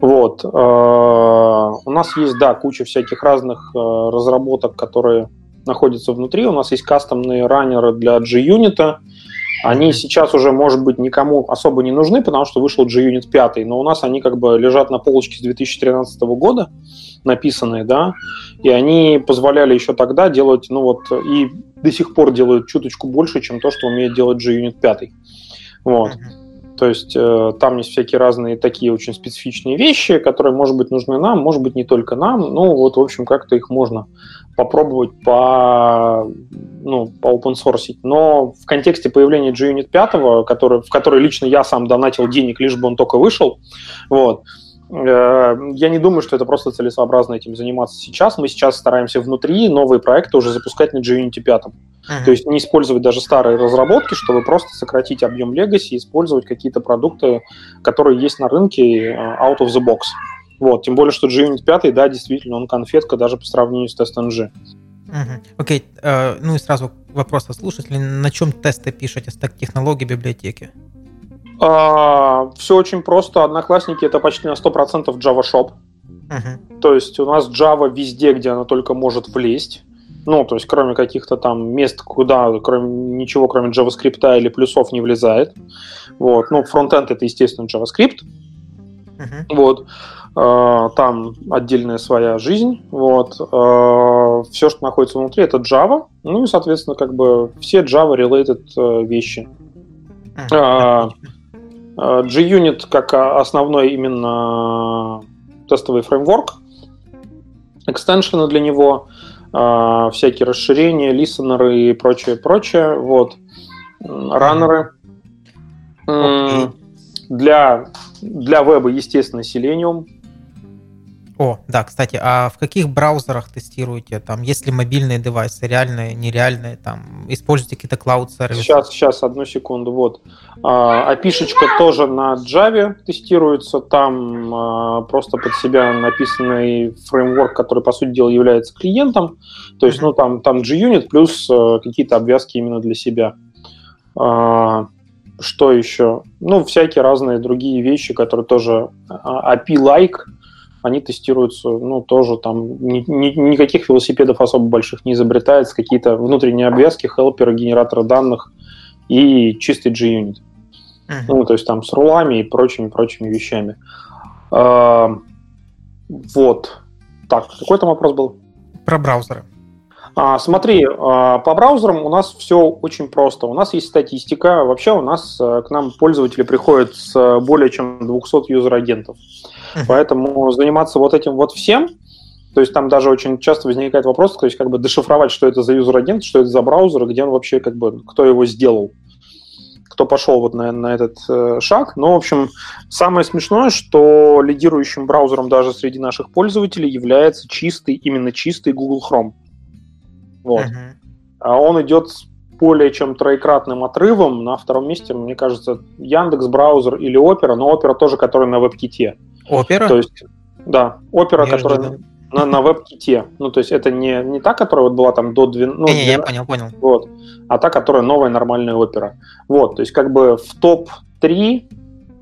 вот, э, у нас есть, да, куча всяких разных э, разработок, которые находятся внутри. У нас есть кастомные раннеры для G-Unit, они сейчас уже, может быть, никому особо не нужны, потому что вышел G-Unit 5, но у нас они как бы лежат на полочке с 2013 года, написанные, да, и они позволяли еще тогда делать, ну вот, и до сих пор делают чуточку больше, чем то, что умеет делать G-Unit 5. Вот. То есть э, там есть всякие разные такие очень специфичные вещи, которые, может быть, нужны нам, может быть, не только нам. Ну, вот, в общем, как-то их можно попробовать по, по open source. Но в контексте появления JUnit 5, который, в который лично я сам донатил денег, лишь бы он только вышел, вот, э, я не думаю, что это просто целесообразно этим заниматься сейчас. Мы сейчас стараемся внутри новые проекты уже запускать на JUnity 5. Uh-huh. То есть не использовать даже старые разработки, чтобы просто сократить объем Legacy и использовать какие-то продукты, которые есть на рынке э, out of the box. Вот, тем более, что G-Unit 5, да, действительно, он конфетка даже по сравнению с тестом G. Окей, okay. uh, ну и сразу вопрос от слушателей. На чем тесты пишете? Стак технологий библиотеки? Uh, все очень просто. Одноклассники это почти на 100% Java Shop. Uh-huh. То есть у нас Java везде, где она только может влезть. Ну, то есть кроме каких-то там мест, куда кроме, ничего кроме JavaScript или плюсов не влезает. Вот. Ну, фронтенд это, естественно, JavaScript. Uh-huh. Вот. Э, там отдельная своя жизнь, вот, э, все, что находится внутри, это Java, ну и, соответственно, как бы все Java-related э, вещи. G-Unit как основной именно тестовый фреймворк, экстеншены для него, всякие расширения, листенеры и прочее, прочее, вот, раннеры. Okay. Для, для веба, естественно, Selenium, о, да, кстати, а в каких браузерах тестируете? Там, есть ли мобильные девайсы, реальные, нереальные? Там, используете какие-то клауд-сервисы? Сейчас, сейчас, одну секунду, вот. А тоже на Java тестируется. Там а, просто под себя написанный фреймворк, который, по сути дела, является клиентом. То есть, mm-hmm. ну, там, там G-Unit плюс а, какие-то обвязки именно для себя. А, что еще? Ну, всякие разные другие вещи, которые тоже API-like, они тестируются, ну, тоже там ни, ни, никаких велосипедов особо больших не изобретается, какие-то внутренние обвязки, хелперы, генераторы данных и чистый G-Unit. Uh-huh. Ну, то есть там с рулами и прочими-прочими вещами. А, вот. Так, какой там вопрос был? Про браузеры. А, смотри, а, по браузерам у нас все очень просто. У нас есть статистика. Вообще у нас э, к нам пользователи приходят с более чем 200 user-agent ов. Поэтому заниматься вот этим вот всем, то есть там даже очень часто возникает вопрос, то есть как бы дешифровать, что это за user-agent, что это за браузер, где он вообще как бы, кто его сделал кто пошел вот на, на этот э, шаг. Но, в общем, самое смешное, что лидирующим браузером даже среди наших пользователей является чистый, именно чистый Google Chrome. Вот. Uh-huh. А он идет с более чем троекратным отрывом. На втором месте, мне кажется, Яндекс браузер или Opera, но Opera тоже, который на WebKit. Opera? То есть, да, Opera, которая на, на WebKit. Ну, то есть это не, не та, которая вот была там до 12... Ну, не, не, я понял, понял. Вот. А та, которая новая нормальная опера. Вот, то есть как бы в топ-3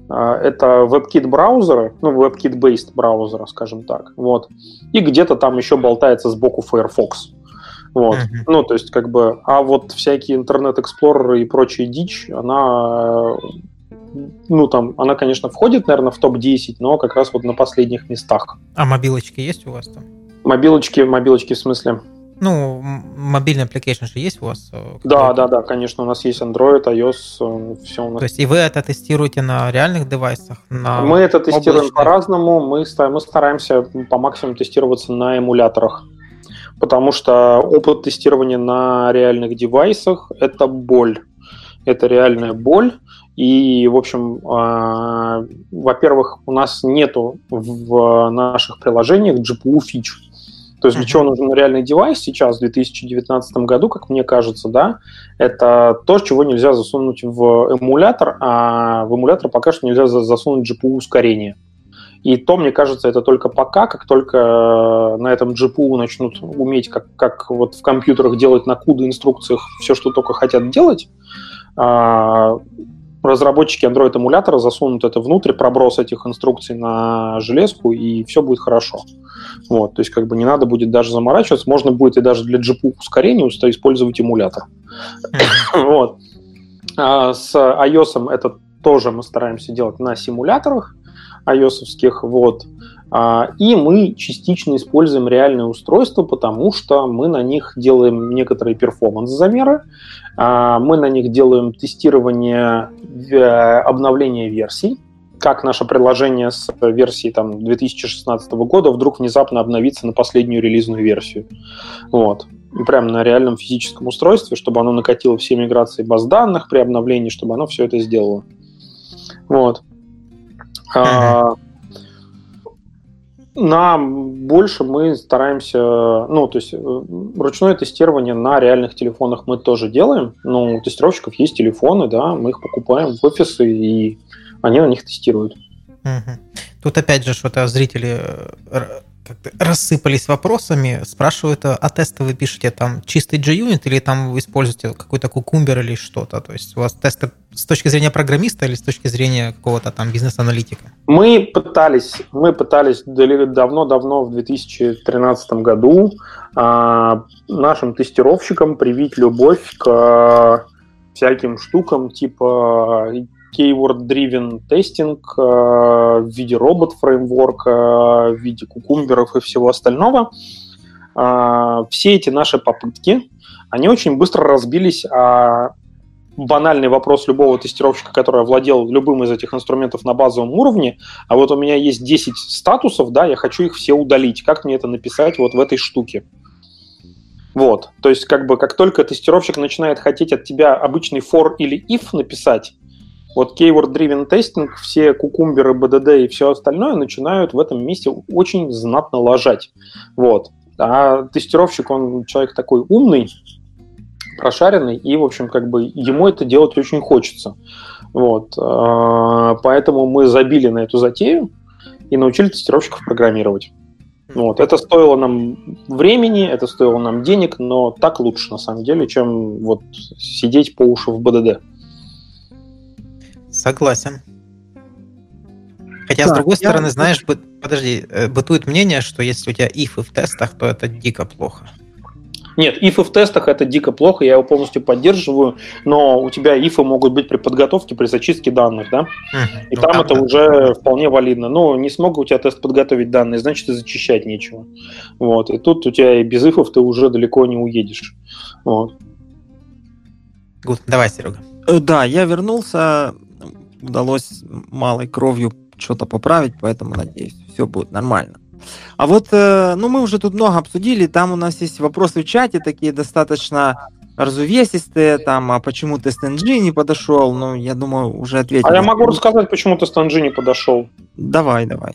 а, это WebKit браузеры, ну, WebKit-based браузера, скажем так, вот. И где-то там еще болтается сбоку Firefox. Вот. Uh-huh. Ну, то есть, как бы, а вот всякие интернет-эксплореры и прочая дичь, она, ну, там, она, конечно, входит, наверное, в топ-10, но как раз вот на последних местах. А мобилочки есть у вас там? Мобилочки, мобилочки в смысле? Ну, мобильный application же есть у вас? Э, да, да, да, конечно, у нас есть Android, iOS, э, все у нас. То есть и вы это тестируете на реальных девайсах? На мы это тестируем облачных? по-разному, мы, мы стараемся по максимуму тестироваться на эмуляторах, потому что опыт тестирования на реальных девайсах – это боль. Это реальная боль, и, в общем, э, во-первых, у нас нету в наших приложениях GPU фич. То есть для чего нужен реальный девайс сейчас, в 2019 году, как мне кажется, да, это то, чего нельзя засунуть в эмулятор, а в эмулятор пока что нельзя засунуть GPU ускорение. И то, мне кажется, это только пока, как только на этом GPU начнут уметь, как, как вот в компьютерах делать на CUDA инструкциях все, что только хотят делать, а, разработчики Android эмулятора засунут это внутрь, проброс этих инструкций на железку, и все будет хорошо. Вот, то есть как бы не надо будет даже заморачиваться, можно будет и даже для GPU ускорения использовать эмулятор. *laughs* вот. А с iOS это тоже мы стараемся делать на симуляторах ios вот. А, и мы частично используем реальные устройства, потому что мы на них делаем некоторые перформанс-замеры, а, мы на них делаем тестирование э, обновления версий, как наше приложение с версии там, 2016 года вдруг внезапно обновится на последнюю релизную версию. Вот. Прямо на реальном физическом устройстве, чтобы оно накатило все миграции баз данных при обновлении, чтобы оно все это сделало. Вот. Uh-huh. На больше мы стараемся, ну, то есть э, ручное тестирование на реальных телефонах мы тоже делаем. Ну, у тестировщиков есть телефоны, да, мы их покупаем в офисы, и они на них тестируют. Угу. Тут опять же что-то зрители э, рассыпались вопросами, спрашивают, а тесты вы пишете там чистый JUnit или там вы используете какой-то кукумбер или что-то? То есть у вас тесты с точки зрения программиста или с точки зрения какого-то там бизнес-аналитика? Мы пытались, мы пытались давно-давно в 2013 году а, нашим тестировщикам привить любовь к всяким штукам типа keyword-driven тестинг э, в виде робот-фреймворка, в виде кукумберов и всего остального. Э, все эти наши попытки, они очень быстро разбились о банальный вопрос любого тестировщика, который владел любым из этих инструментов на базовом уровне, а вот у меня есть 10 статусов, да, я хочу их все удалить. Как мне это написать вот в этой штуке? Вот, то есть как бы как только тестировщик начинает хотеть от тебя обычный for или if написать, вот keyword-driven тестинг, все кукумберы, BDD и все остальное начинают в этом месте очень знатно ложать. Вот. А тестировщик, он человек такой умный, прошаренный, и, в общем, как бы ему это делать очень хочется. Вот. А, поэтому мы забили на эту затею и научили тестировщиков программировать. Вот. Это стоило нам времени, это стоило нам денег, но так лучше, на самом деле, чем вот сидеть по уши в БДД. Согласен. Хотя, да, с другой я... стороны, знаешь, бы, подожди, э, бытует мнение, что если у тебя ифы в тестах, то это дико плохо. Нет, ифы в тестах это дико плохо, я его полностью поддерживаю, но у тебя ифы могут быть при подготовке, при зачистке данных, да? Uh-huh. И ну, там, там это да. уже вполне валидно. Но не смог у тебя тест подготовить данные, значит, и зачищать нечего. Вот. И тут у тебя и без ифов ты уже далеко не уедешь. Вот. Good. Давай, Серега. Э, да, я вернулся, удалось малой кровью что-то поправить, поэтому надеюсь, все будет нормально. А вот, э, ну, мы уже тут много обсудили, там у нас есть вопросы в чате такие достаточно разувесистые, там, а почему тест NG не подошел, ну, я думаю, уже ответил. А я могу рассказать, почему тест NG не подошел. Давай, давай.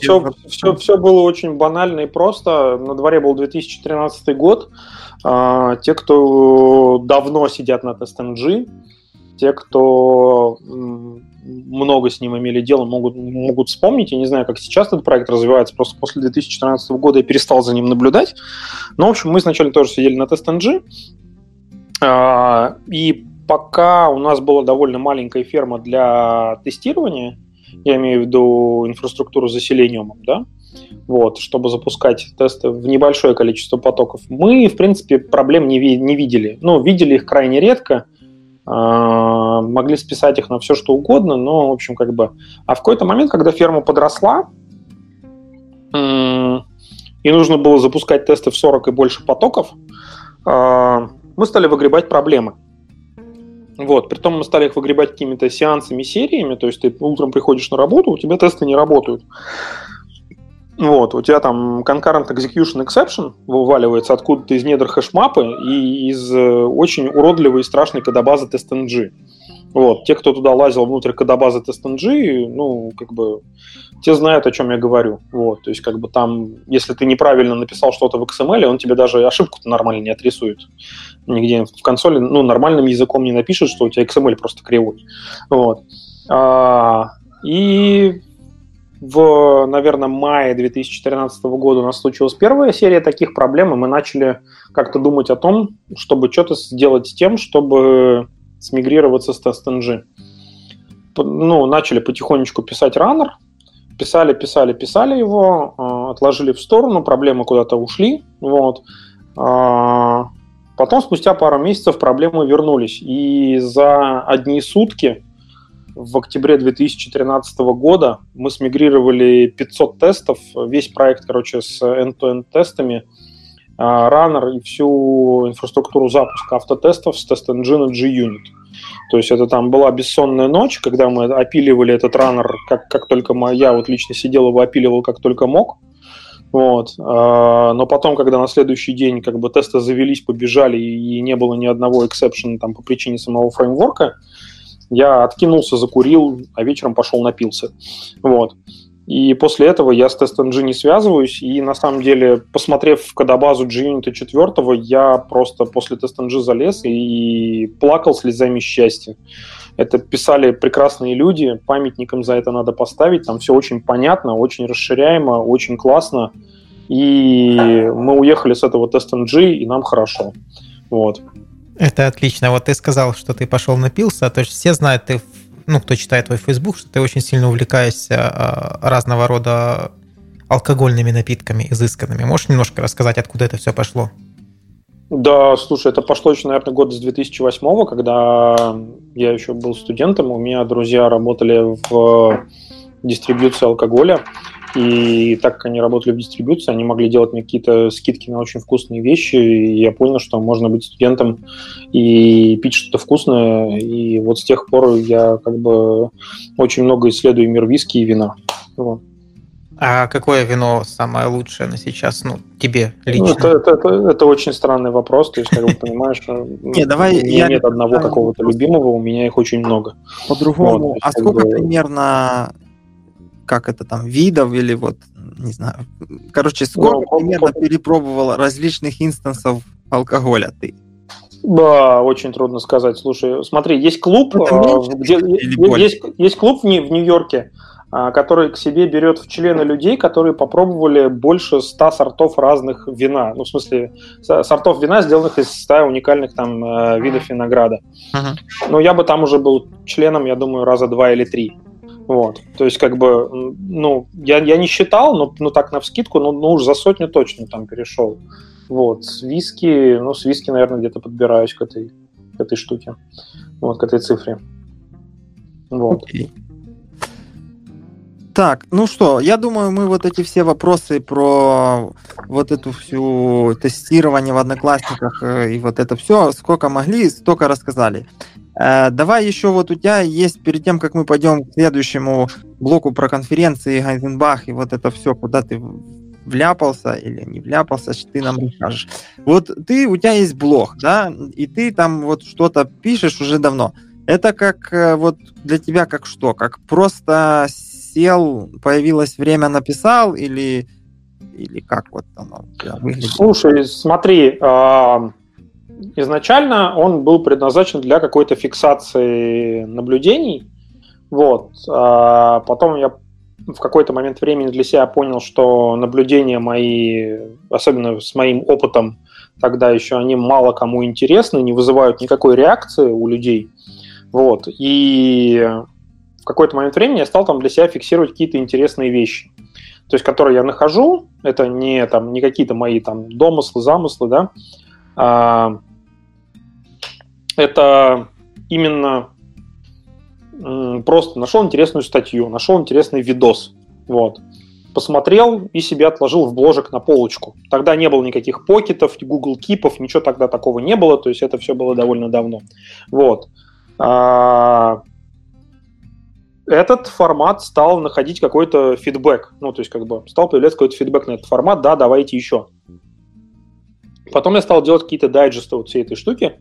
все, все, все было очень банально и просто. На дворе был 2013 год. А, те, кто давно сидят на тест NG, те, кто много с ним имели дело, могут, могут вспомнить. Я не знаю, как сейчас этот проект развивается, просто после 2014 года я перестал за ним наблюдать. Но, в общем, мы сначала тоже сидели на TestNG, а, и пока у нас была довольно маленькая ферма для тестирования, я имею в виду инфраструктуру с заселением, да, вот, чтобы запускать тесты в небольшое количество потоков, мы, в принципе, проблем не, ви- не видели. Ну, видели их крайне редко, могли списать их на все, что угодно, но, в общем, как бы... А в какой-то момент, когда ферма подросла, и нужно было запускать тесты в 40 и больше потоков, а, мы стали выгребать проблемы. Вот, притом мы стали их выгребать какими-то сеансами, сериями, то есть ты утром приходишь на работу, у тебя тесты не работают. Вот, у тебя там concurrent execution exception вываливается откуда-то из недр хэшмапы и из э, очень уродливой и страшной кодобазы TestNG. Вот, те, кто туда лазил внутрь кодобазы TestNG, ну, как бы, те знают, о чем я говорю. Вот, то есть, как бы там, если ты неправильно написал что-то в XML, он тебе даже ошибку-то нормально не отрисует. Нигде в консоли, ну, нормальным языком не напишет, что у тебя XML просто кривой. Вот. А, и в, наверное, мае 2014 года у нас случилась первая серия таких проблем, и мы начали как-то думать о том, чтобы что-то сделать с тем, чтобы смигрироваться с TestNG. Ну, начали потихонечку писать раннер, писали, писали, писали его, а, отложили в сторону, проблемы куда-то ушли, вот. А, потом, спустя пару месяцев, проблемы вернулись, и за одни сутки в октябре 2013 года мы смигрировали 500 тестов, весь проект, короче, с end-to-end тестами, раннер и всю инфраструктуру запуска автотестов с тест-engine G-Unit. То есть это там была бессонная ночь, когда мы опиливали этот раннер, как, как только я вот лично сидел его опиливал как только мог. Вот. Но потом, когда на следующий день как бы тесты завелись, побежали и не было ни одного эксепшена там по причине самого фреймворка, я откинулся, закурил, а вечером пошел напился. Вот. И после этого я с TestNG не связываюсь, и на самом деле, посмотрев в кодобазу JUnit 4, я просто после TestNG залез и плакал слезами счастья. Это писали прекрасные люди, памятникам за это надо поставить, там все очень понятно, очень расширяемо, очень классно, и мы уехали с этого TestNG, и нам хорошо. Вот. Это отлично. Вот ты сказал, что ты пошел напился, то есть все знают, ты, ну, кто читает твой Facebook, что ты очень сильно увлекаешься а, разного рода алкогольными напитками изысканными. Можешь немножко рассказать, откуда это все пошло? Да, слушай, это пошло еще, наверное, год с 2008, когда я еще был студентом, у меня друзья работали в дистрибьюции алкоголя, и так как они работали в дистрибуции, они могли делать мне какие-то скидки на очень вкусные вещи, и я понял, что можно быть студентом и пить что-то вкусное, и вот с тех пор я как бы очень много исследую мир виски и вина. Вот. А какое вино самое лучшее на сейчас, ну, тебе ну, лично? Ну, это, это, это, это очень странный вопрос, то есть, как бы понимаешь, *laughs* не, давай, у меня нет одного какого-то любимого, у меня их очень много. По-другому, а сколько примерно как это там, видов или вот, не знаю. Короче, сколько ну, примерно перепробовал различных инстансов алкоголя ты? Да, очень трудно сказать. Слушай, смотри, есть клуб, а, где, есть, есть клуб в Нью-Йорке, а, который к себе берет в члены людей, которые попробовали больше ста сортов разных вина. Ну, в смысле, сортов вина, сделанных из ста уникальных там э, видов винограда. Uh-huh. Ну, я бы там уже был членом, я думаю, раза два или три. Вот. То есть, как бы, ну, я, я не считал, но ну, так на вскидку, ну, ну, уж за сотню точно там перешел. Вот. С виски, ну, с виски, наверное, где-то подбираюсь к этой, к этой штуке. Вот, к этой цифре. Вот. Okay. Так, ну что, я думаю, мы вот эти все вопросы про вот эту всю тестирование в Одноклассниках э, и вот это все, сколько могли, столько рассказали. Э, давай еще вот у тебя есть, перед тем, как мы пойдем к следующему блоку про конференции, Гайзенбах и вот это все, куда ты вляпался или не вляпался, ты нам расскажешь. Вот ты, у тебя есть блог, да, и ты там вот что-то пишешь уже давно. Это как э, вот для тебя как что? Как просто сел, появилось время, написал или или как вот оно выглядит? Слушай, смотри, а, изначально он был предназначен для какой-то фиксации наблюдений. Вот. А потом я в какой-то момент времени для себя понял, что наблюдения мои, особенно с моим опытом, тогда еще они мало кому интересны, не вызывают никакой реакции у людей. Вот. И в какой-то момент времени я стал там для себя фиксировать какие-то интересные вещи. То есть, которые я нахожу, это не, там, не какие-то мои там домыслы, замыслы, да, а, это именно просто нашел интересную статью, нашел интересный видос, вот, посмотрел и себе отложил в бложек на полочку. Тогда не было никаких покетов, Google Кипов, ничего тогда такого не было, то есть это все было довольно давно. Вот. А, этот формат стал находить какой-то фидбэк, ну, то есть как бы стал появляться какой-то фидбэк на этот формат, да, давайте еще. Потом я стал делать какие-то дайджесты вот всей этой штуки,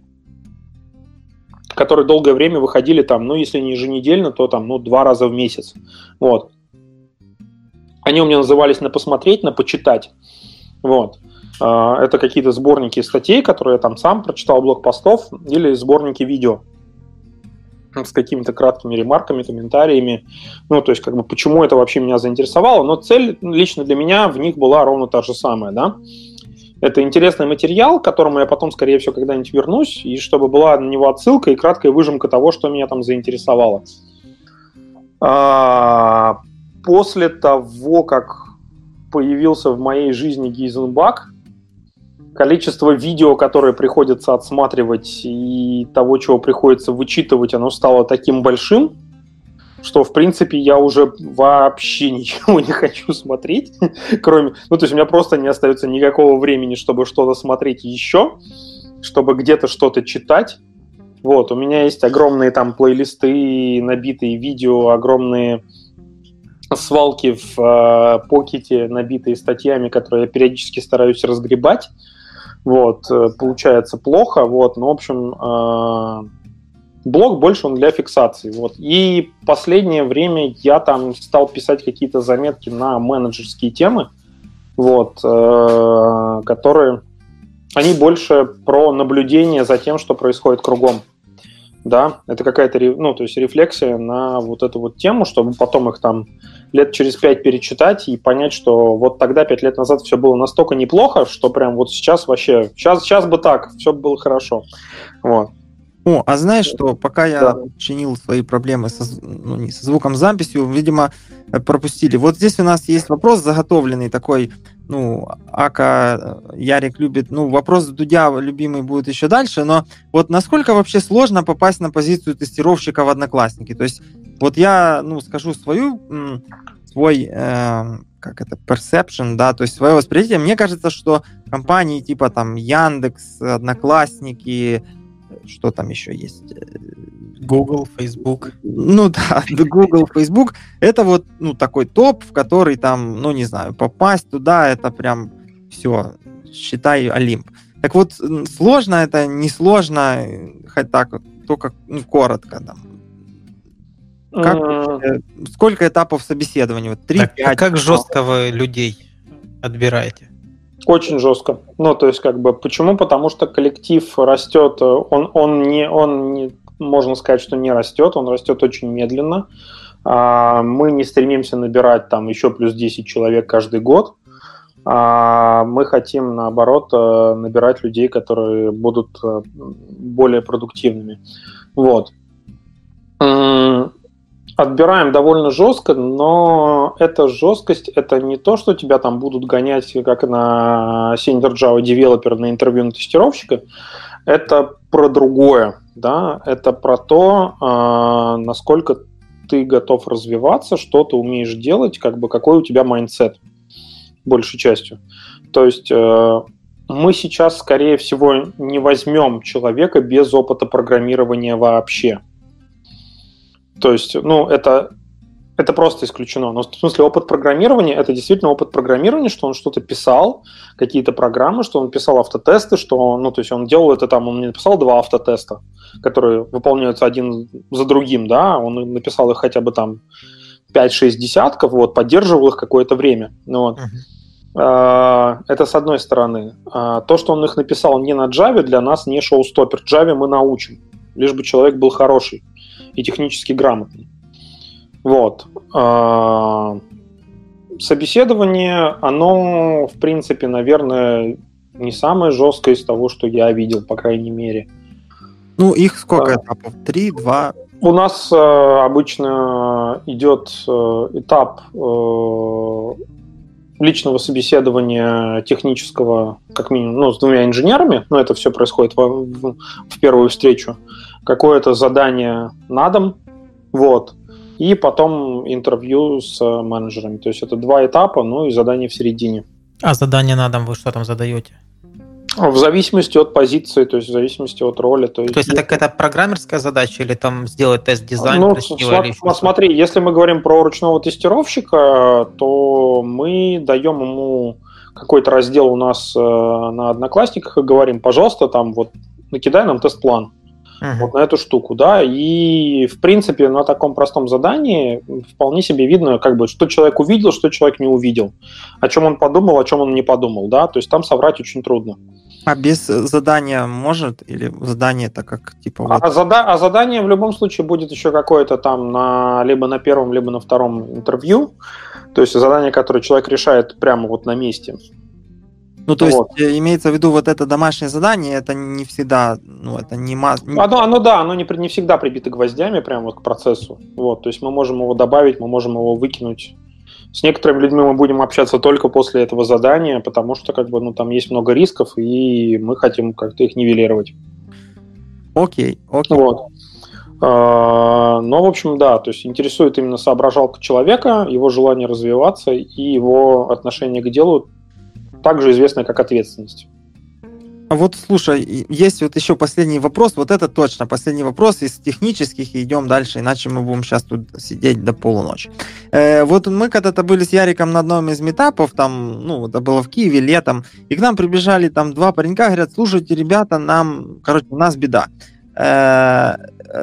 которые долгое время выходили там, ну, если не еженедельно, то там, ну, два раза в месяц. Вот. Они у меня назывались на посмотреть, на почитать. Вот. А, это какие-то сборники статей, которые я там сам прочитал, блог-постов, или сборники видео с какими-то краткими ремарками, комментариями. Ну, то есть, как бы, почему это вообще меня заинтересовало. Но цель лично для меня в них была ровно та же самая, да. Это интересный материал, к которому я потом, скорее всего, когда-нибудь вернусь, и чтобы была на него отсылка и краткая выжимка того, что меня там заинтересовало. А, после того, как появился в моей жизни Гейзенбак, количество видео, которые приходится отсматривать, и того, чего приходится вычитывать, оно стало таким большим, что, в принципе, я уже вообще ничего не хочу смотреть, *laughs* кроме... Ну, то есть у меня просто не остается никакого времени, чтобы что-то смотреть еще, чтобы где-то что-то читать. Вот, у меня есть огромные там плейлисты, набитые видео, огромные свалки в э, покете, набитые статьями, которые я периодически стараюсь разгребать. Вот, э, получается плохо, вот, но, в общем, э, блог больше он для фиксации. Вот. И последнее время я там стал писать какие-то заметки на менеджерские темы, вот, э, которые они больше про наблюдение за тем, что происходит кругом. Да, это какая-то, ну, то есть рефлексия на вот эту вот тему, чтобы потом их там лет через пять перечитать и понять, что вот тогда, пять лет назад, все было настолько неплохо, что прям вот сейчас вообще, сейчас, сейчас бы так, все было хорошо. Вот. О, а знаешь что, пока я да. чинил свои проблемы со, ну, не, со звуком записью, видимо, э, пропустили. Вот здесь у нас есть вопрос заготовленный такой, ну, Ака э, Ярик любит, ну, вопрос Дудя любимый будет еще дальше, но вот насколько вообще сложно попасть на позицию тестировщика в Одноклассники? То есть вот я, ну, скажу свою, свой, э, как это, perception, да, то есть свое восприятие. Мне кажется, что компании типа там Яндекс, Одноклассники, что там еще есть? Google, Facebook. Ну *laughs* да, Google, Facebook. Это вот ну, такой топ, в который там, ну не знаю, попасть туда, это прям все, считай, Олимп. Так вот, сложно это, не сложно, хоть так вот, только ну, коротко там. Как, mm. Сколько этапов собеседования? Вот 3, так, 5, а как жестко вы людей отбираете? Очень жестко. Ну, то есть, как бы, почему? Потому что коллектив растет, он, он не, он не, можно сказать, что не растет, он растет очень медленно. А, мы не стремимся набирать там еще плюс 10 человек каждый год. А, мы хотим, наоборот, э, набирать людей, которые будут э, более продуктивными. Вот. Отбираем довольно жестко, но эта жесткость это не то, что тебя там будут гонять, как на Senior Java Developer на интервью на тестировщика. Это про другое, да, это про то, э, насколько ты готов развиваться, что ты умеешь делать, как бы какой у тебя mindset большей частью. То есть э, мы сейчас, скорее всего, не возьмем человека без опыта программирования вообще. То есть, ну, это, это просто исключено. Но в смысле опыт программирования – это действительно опыт программирования, что он что-то писал, какие-то программы, что он писал автотесты, что он, ну, то есть он делал это там, он не написал два автотеста, которые выполняются один за другим, да, он написал их хотя бы там 5-6 десятков, вот, поддерживал их какое-то время. Ну, вот. Uh-huh. Это с одной стороны. А то, что он их написал не на Java, для нас не шоу-стоппер. Java мы научим, лишь бы человек был хороший и технически грамотный. Вот. А, собеседование, оно, в принципе, наверное, не самое жесткое из того, что я видел, по крайней мере. Ну, их сколько этапов? Три, два? У нас э, обычно идет э, этап э, личного собеседования технического, как минимум, ну, с двумя инженерами, но это все происходит в, в, в первую встречу какое-то задание на дом, вот, и потом интервью с менеджерами. То есть это два этапа, ну и задание в середине. А задание на дом вы что там задаете? В зависимости от позиции, то есть в зависимости от роли. То есть, то есть это какая-то программерская задача или там сделать тест дизайн ну, см- смотри, если мы говорим про ручного тестировщика, то мы даем ему какой-то раздел у нас э, на Одноклассниках и говорим, пожалуйста, там вот накидай нам тест-план uh-huh. вот на эту штуку, да, и в принципе на таком простом задании вполне себе видно, как бы, что человек увидел, что человек не увидел, о чем он подумал, о чем он не подумал, да, то есть там соврать очень трудно. А без задания может? Или задание это как типа... Вот... А, зада... а задание в любом случае будет еще какое-то там на... либо на первом, либо на втором интервью. То есть задание, которое человек решает прямо вот на месте. Ну, то вот. есть э, имеется в виду вот это домашнее задание, это не всегда, ну, это не... Оно, оно да, оно не, не всегда прибито гвоздями прямо вот к процессу. Вот, то есть мы можем его добавить, мы можем его выкинуть. С некоторыми людьми мы будем общаться только после этого задания, потому что как бы, ну, там есть много рисков, и мы хотим как-то их нивелировать. Окей, окей. Вот. А, но, в общем, да, то есть интересует именно соображалка человека, его желание развиваться и его отношение к делу также известная как ответственность. А вот, слушай, есть вот еще последний вопрос, вот это точно последний вопрос из технических, и идем дальше, иначе мы будем сейчас тут сидеть до полуночи. Э, вот мы когда-то были с Яриком на одном из метапов, там, ну, это было в Киеве летом, и к нам прибежали там два паренька, говорят, слушайте, ребята, нам, короче, у нас беда. Э,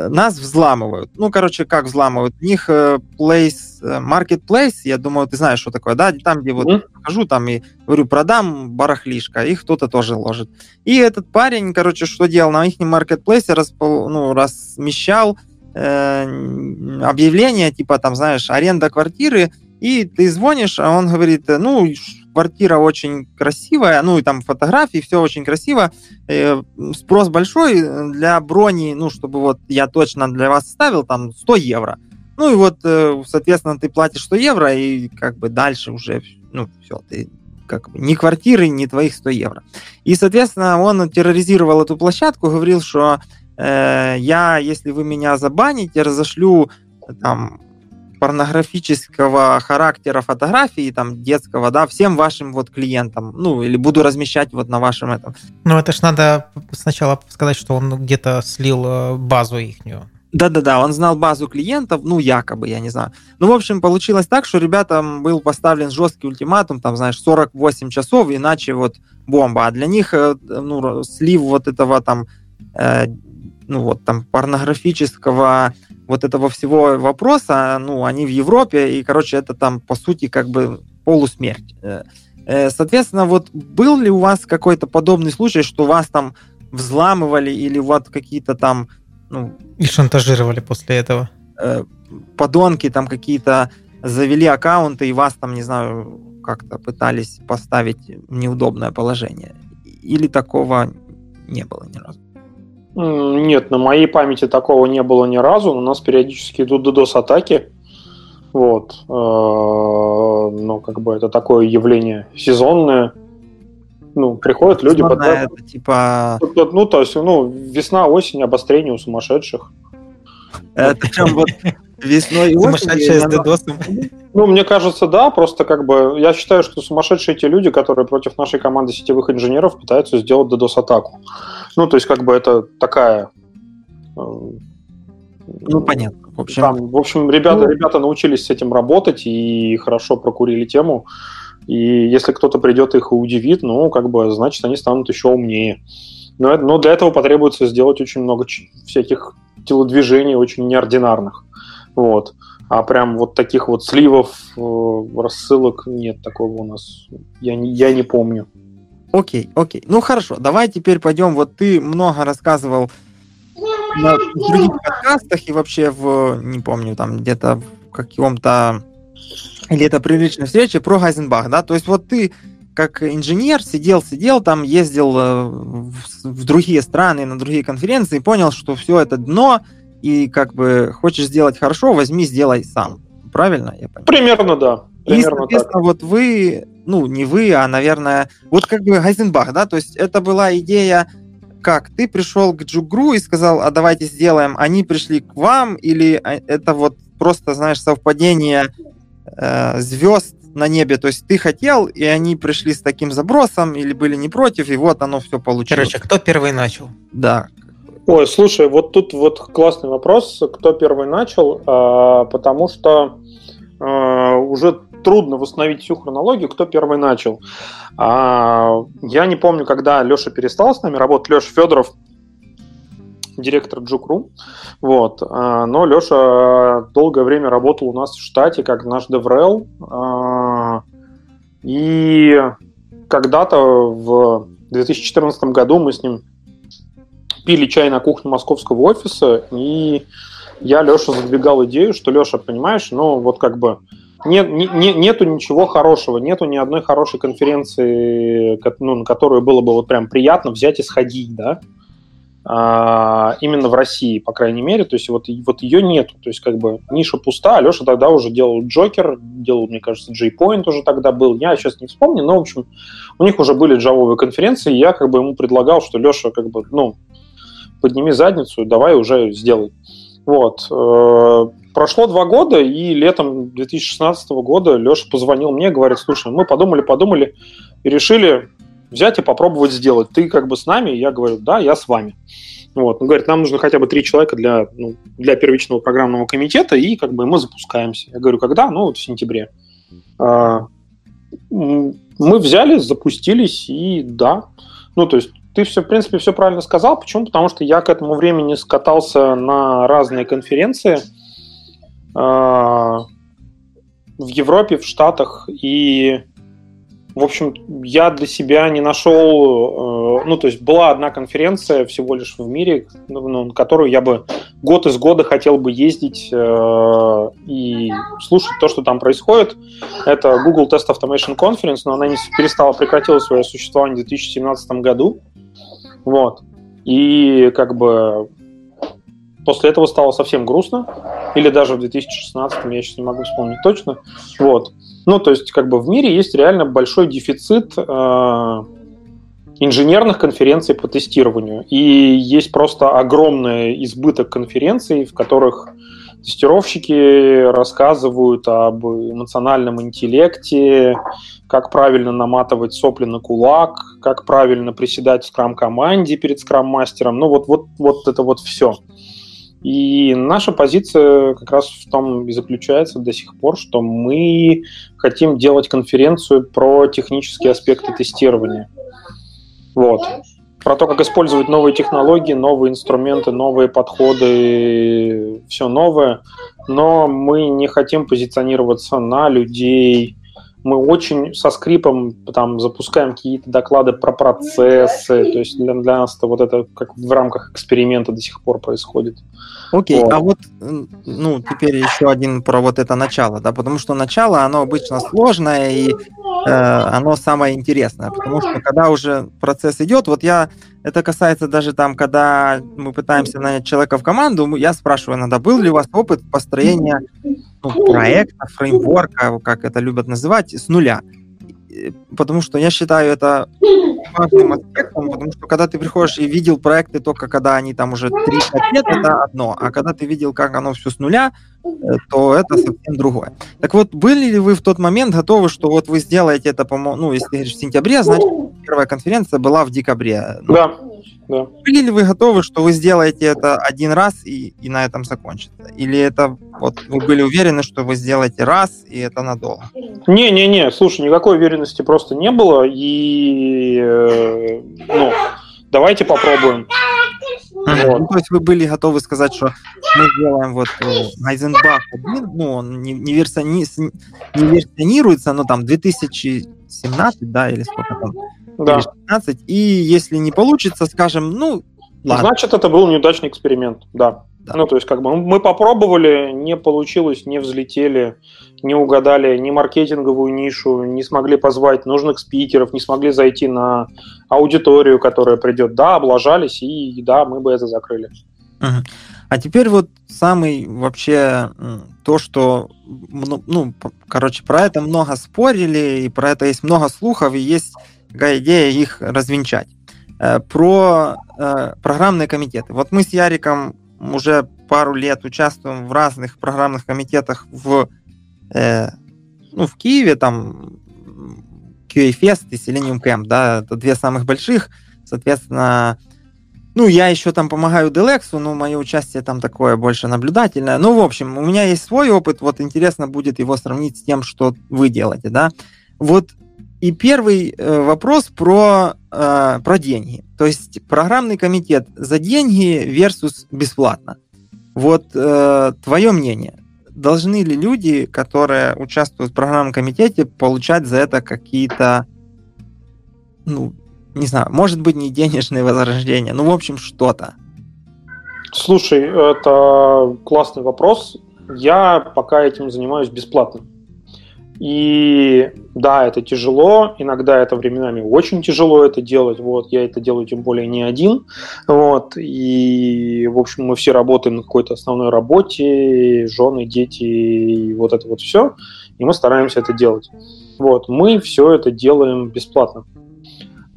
нас взламывают. Ну, короче, как взламывают? У них э, place, э, marketplace, я думаю, ты знаешь, что такое, да? Там, где вот mm-hmm. хожу, там и говорю, продам барахлишко, и кто-то тоже ложит. И этот парень, короче, что делал? На их маркетплейсе распол, ну, размещал э, объявление, типа, там, знаешь, аренда квартиры, и ты звонишь, а он говорит, ну, квартира очень красивая, ну и там фотографии, все очень красиво. Э, спрос большой для брони, ну, чтобы вот я точно для вас ставил, там 100 евро. Ну и вот, э, соответственно, ты платишь 100 евро, и как бы дальше уже, ну, все, ты как бы ни квартиры, ни твоих 100 евро. И, соответственно, он терроризировал эту площадку, говорил, что э, я, если вы меня забаните, разошлю там порнографического характера фотографии, там, детского, да, всем вашим вот клиентам, ну, или буду размещать вот на вашем этом. Ну, это ж надо сначала сказать, что он где-то слил э, базу ихнюю. Да-да-да, он знал базу клиентов, ну, якобы, я не знаю. Ну, в общем, получилось так, что ребятам был поставлен жесткий ультиматум, там, знаешь, 48 часов, иначе вот бомба. А для них, э, ну, слив вот этого там, э, ну, вот там порнографического вот этого всего вопроса, ну, они в Европе, и, короче, это там, по сути, как бы полусмерть. Э, э, соответственно, вот был ли у вас какой-то подобный случай, что вас там взламывали или вот какие-то там... Ну, и шантажировали после этого? Э, подонки там какие-то завели аккаунты и вас там, не знаю, как-то пытались поставить в неудобное положение. Или такого не было ни разу? Нет, на моей памяти такого не было ни разу. У нас периодически идут DDoS-атаки. Вот. Э, но как бы это такое явление сезонное. Ну, приходят люди... Под... Это типа... Ну, то есть, ну, весна, осень, обострение у сумасшедших. Это прям вот весной и Сумасшедшие с дедосом. Ну, мне кажется, да, просто как бы я считаю, что сумасшедшие те люди, которые против нашей команды сетевых инженеров пытаются сделать DDoS-атаку. Ну, то есть, как бы это такая... Э, ну, понятно. В общем, Там, в общем ребята, ну... ребята научились с этим работать и хорошо прокурили тему. И если кто-то придет их и удивит, ну, как бы, значит, они станут еще умнее. Но, но для этого потребуется сделать очень много всяких телодвижений очень неординарных. Вот. А прям вот таких вот сливов, э, рассылок нет такого у нас. Я не, я не помню. Окей, окей. Ну хорошо, давай теперь пойдем. Вот ты много рассказывал на других подкастах и вообще в, не помню, там где-то в каком-то или это при личной встрече про Гайзенбах, да? То есть вот ты как инженер сидел, сидел там, ездил э, в, в другие страны, на другие конференции, понял, что все это дно, и как бы хочешь сделать хорошо, возьми, сделай сам. Правильно? Я понимаю? Примерно, да. Примерно и, соответственно, так. вот вы, ну, не вы, а, наверное, вот как бы Гайзенбах, да, то есть это была идея, как ты пришел к Джугру и сказал, а давайте сделаем, они пришли к вам, или а, это вот просто, знаешь, совпадение э, звезд на небе. То есть ты хотел, и они пришли с таким забросом, или были не против, и вот оно все получилось. Короче, кто первый начал? Да. Ой, слушай, вот тут вот классный вопрос, кто первый начал, а, потому что а, уже трудно восстановить всю хронологию, кто первый начал. А, я не помню, когда Леша перестал с нами работать. Леша Федоров директор Джукру. Вот. Но Леша долгое время работал у нас в штате как наш. А, и когда-то в 2014 году мы с ним пили чай на кухне московского офиса, и я Леша задвигал идею, что Леша, понимаешь, ну вот как бы нет, не, нету ничего хорошего, нету ни одной хорошей конференции, ну, на которую было бы вот прям приятно взять и сходить, да, а, именно в России, по крайней мере, то есть вот, вот ее нету, то есть как бы ниша пуста, Алеша тогда уже делал Джокер, делал, мне кажется, J-Point уже тогда был, я сейчас не вспомню, но, в общем, у них уже были джавовые конференции, и я как бы ему предлагал, что Леша, как бы, ну, подними задницу, давай уже сделай. Вот. Э, прошло два года, и летом 2016 года Леша позвонил мне, говорит, слушай, мы подумали, подумали, и решили взять и попробовать сделать. Ты как бы с нами? Я говорю, да, я с вами. Вот. Он говорит, нам нужно хотя бы три человека для, ну, для первичного программного комитета, и как бы мы запускаемся. Я говорю, когда? Ну, вот в сентябре. А, мы взяли, запустились, и да. Ну, то есть ты все, в принципе, все правильно сказал. Почему? Потому что я к этому времени скатался на разные конференции а, в Европе, в Штатах, и в общем, я для себя не нашел, э, ну, то есть была одна конференция всего лишь в мире, ну, на которую я бы год из года хотел бы ездить э, и слушать то, что там происходит. Это Google Test Automation Conference, но она не перестала, прекратила свое существование в 2017 году. Вот. И как бы после этого стало совсем грустно. Или даже в 2016, я сейчас не могу вспомнить точно. Вот. Ну, то есть, как бы в мире есть реально большой дефицит э, инженерных конференций по тестированию. И есть просто огромный избыток конференций, в которых тестировщики рассказывают об эмоциональном интеллекте, как правильно наматывать сопли на кулак, как правильно приседать в скрам-команде перед скрам-мастером. Ну, вот, вот, вот это вот все. И наша позиция как раз в том и заключается до сих пор, что мы хотим делать конференцию про технические аспекты тестирования. Вот. Про то, как использовать новые технологии, новые инструменты, новые подходы, все новое. Но мы не хотим позиционироваться на людей, мы очень со скрипом там запускаем какие-то доклады про процессы, то есть для, для нас это вот это как в рамках эксперимента до сих пор происходит. Окей, вот. а вот, ну, теперь еще один про вот это начало, да, потому что начало, оно обычно сложное, и оно самое интересное, потому что когда уже процесс идет, вот я, это касается даже там, когда мы пытаемся нанять человека в команду, я спрашиваю иногда, был ли у вас опыт построения ну, проекта, фреймворка, как это любят называть, с нуля? Потому что я считаю это важным аспектом, потому что когда ты приходишь и видел проекты только когда они там уже 3-5 лет, это одно, а когда ты видел, как оно все с нуля, э, то это совсем другое. Так вот, были ли вы в тот момент готовы, что вот вы сделаете это, по ну, если ты говоришь в сентябре, значит, первая конференция была в декабре. Ну, да. Были ли вы готовы, что вы сделаете это один раз и, и на этом закончится? Или это вот вы были уверены, что вы сделаете раз и это надолго? Не-не-не, слушай, никакой уверенности просто не было. И э, ну, давайте попробуем. Вот. Ну, то есть вы были готовы сказать, что мы сделаем вот Айзенбах один, ну, он не, не, версиони, не версионируется, но там 2017, да, или сколько там, да. 16, и если не получится, скажем, ну, ладно. Значит, это был неудачный эксперимент, да. да. Ну, то есть, как бы мы попробовали, не получилось, не взлетели, не угадали ни маркетинговую нишу, не смогли позвать нужных спикеров, не смогли зайти на аудиторию, которая придет. Да, облажались, и да, мы бы это закрыли. А теперь вот самый вообще то, что, ну, короче, про это много спорили, и про это есть много слухов, и есть такая идея их развенчать. Э, про э, программные комитеты. Вот мы с Яриком уже пару лет участвуем в разных программных комитетах в, э, ну, в Киеве, там QA Fest и Selenium Camp, да, это две самых больших, соответственно, ну, я еще там помогаю Делексу, но мое участие там такое больше наблюдательное. Ну, в общем, у меня есть свой опыт, вот интересно будет его сравнить с тем, что вы делаете, да. Вот и первый э, вопрос про, э, про деньги. То есть программный комитет за деньги versus бесплатно. Вот э, твое мнение. Должны ли люди, которые участвуют в программном комитете, получать за это какие-то, ну, не знаю, может быть, не денежные вознаграждения, ну, в общем, что-то? Слушай, это классный вопрос. Я пока этим занимаюсь бесплатно. И да, это тяжело, иногда это временами очень тяжело это делать, вот, я это делаю тем более не один, вот, и, в общем, мы все работаем на какой-то основной работе, жены, дети, и вот это вот все, и мы стараемся это делать. Вот, мы все это делаем бесплатно.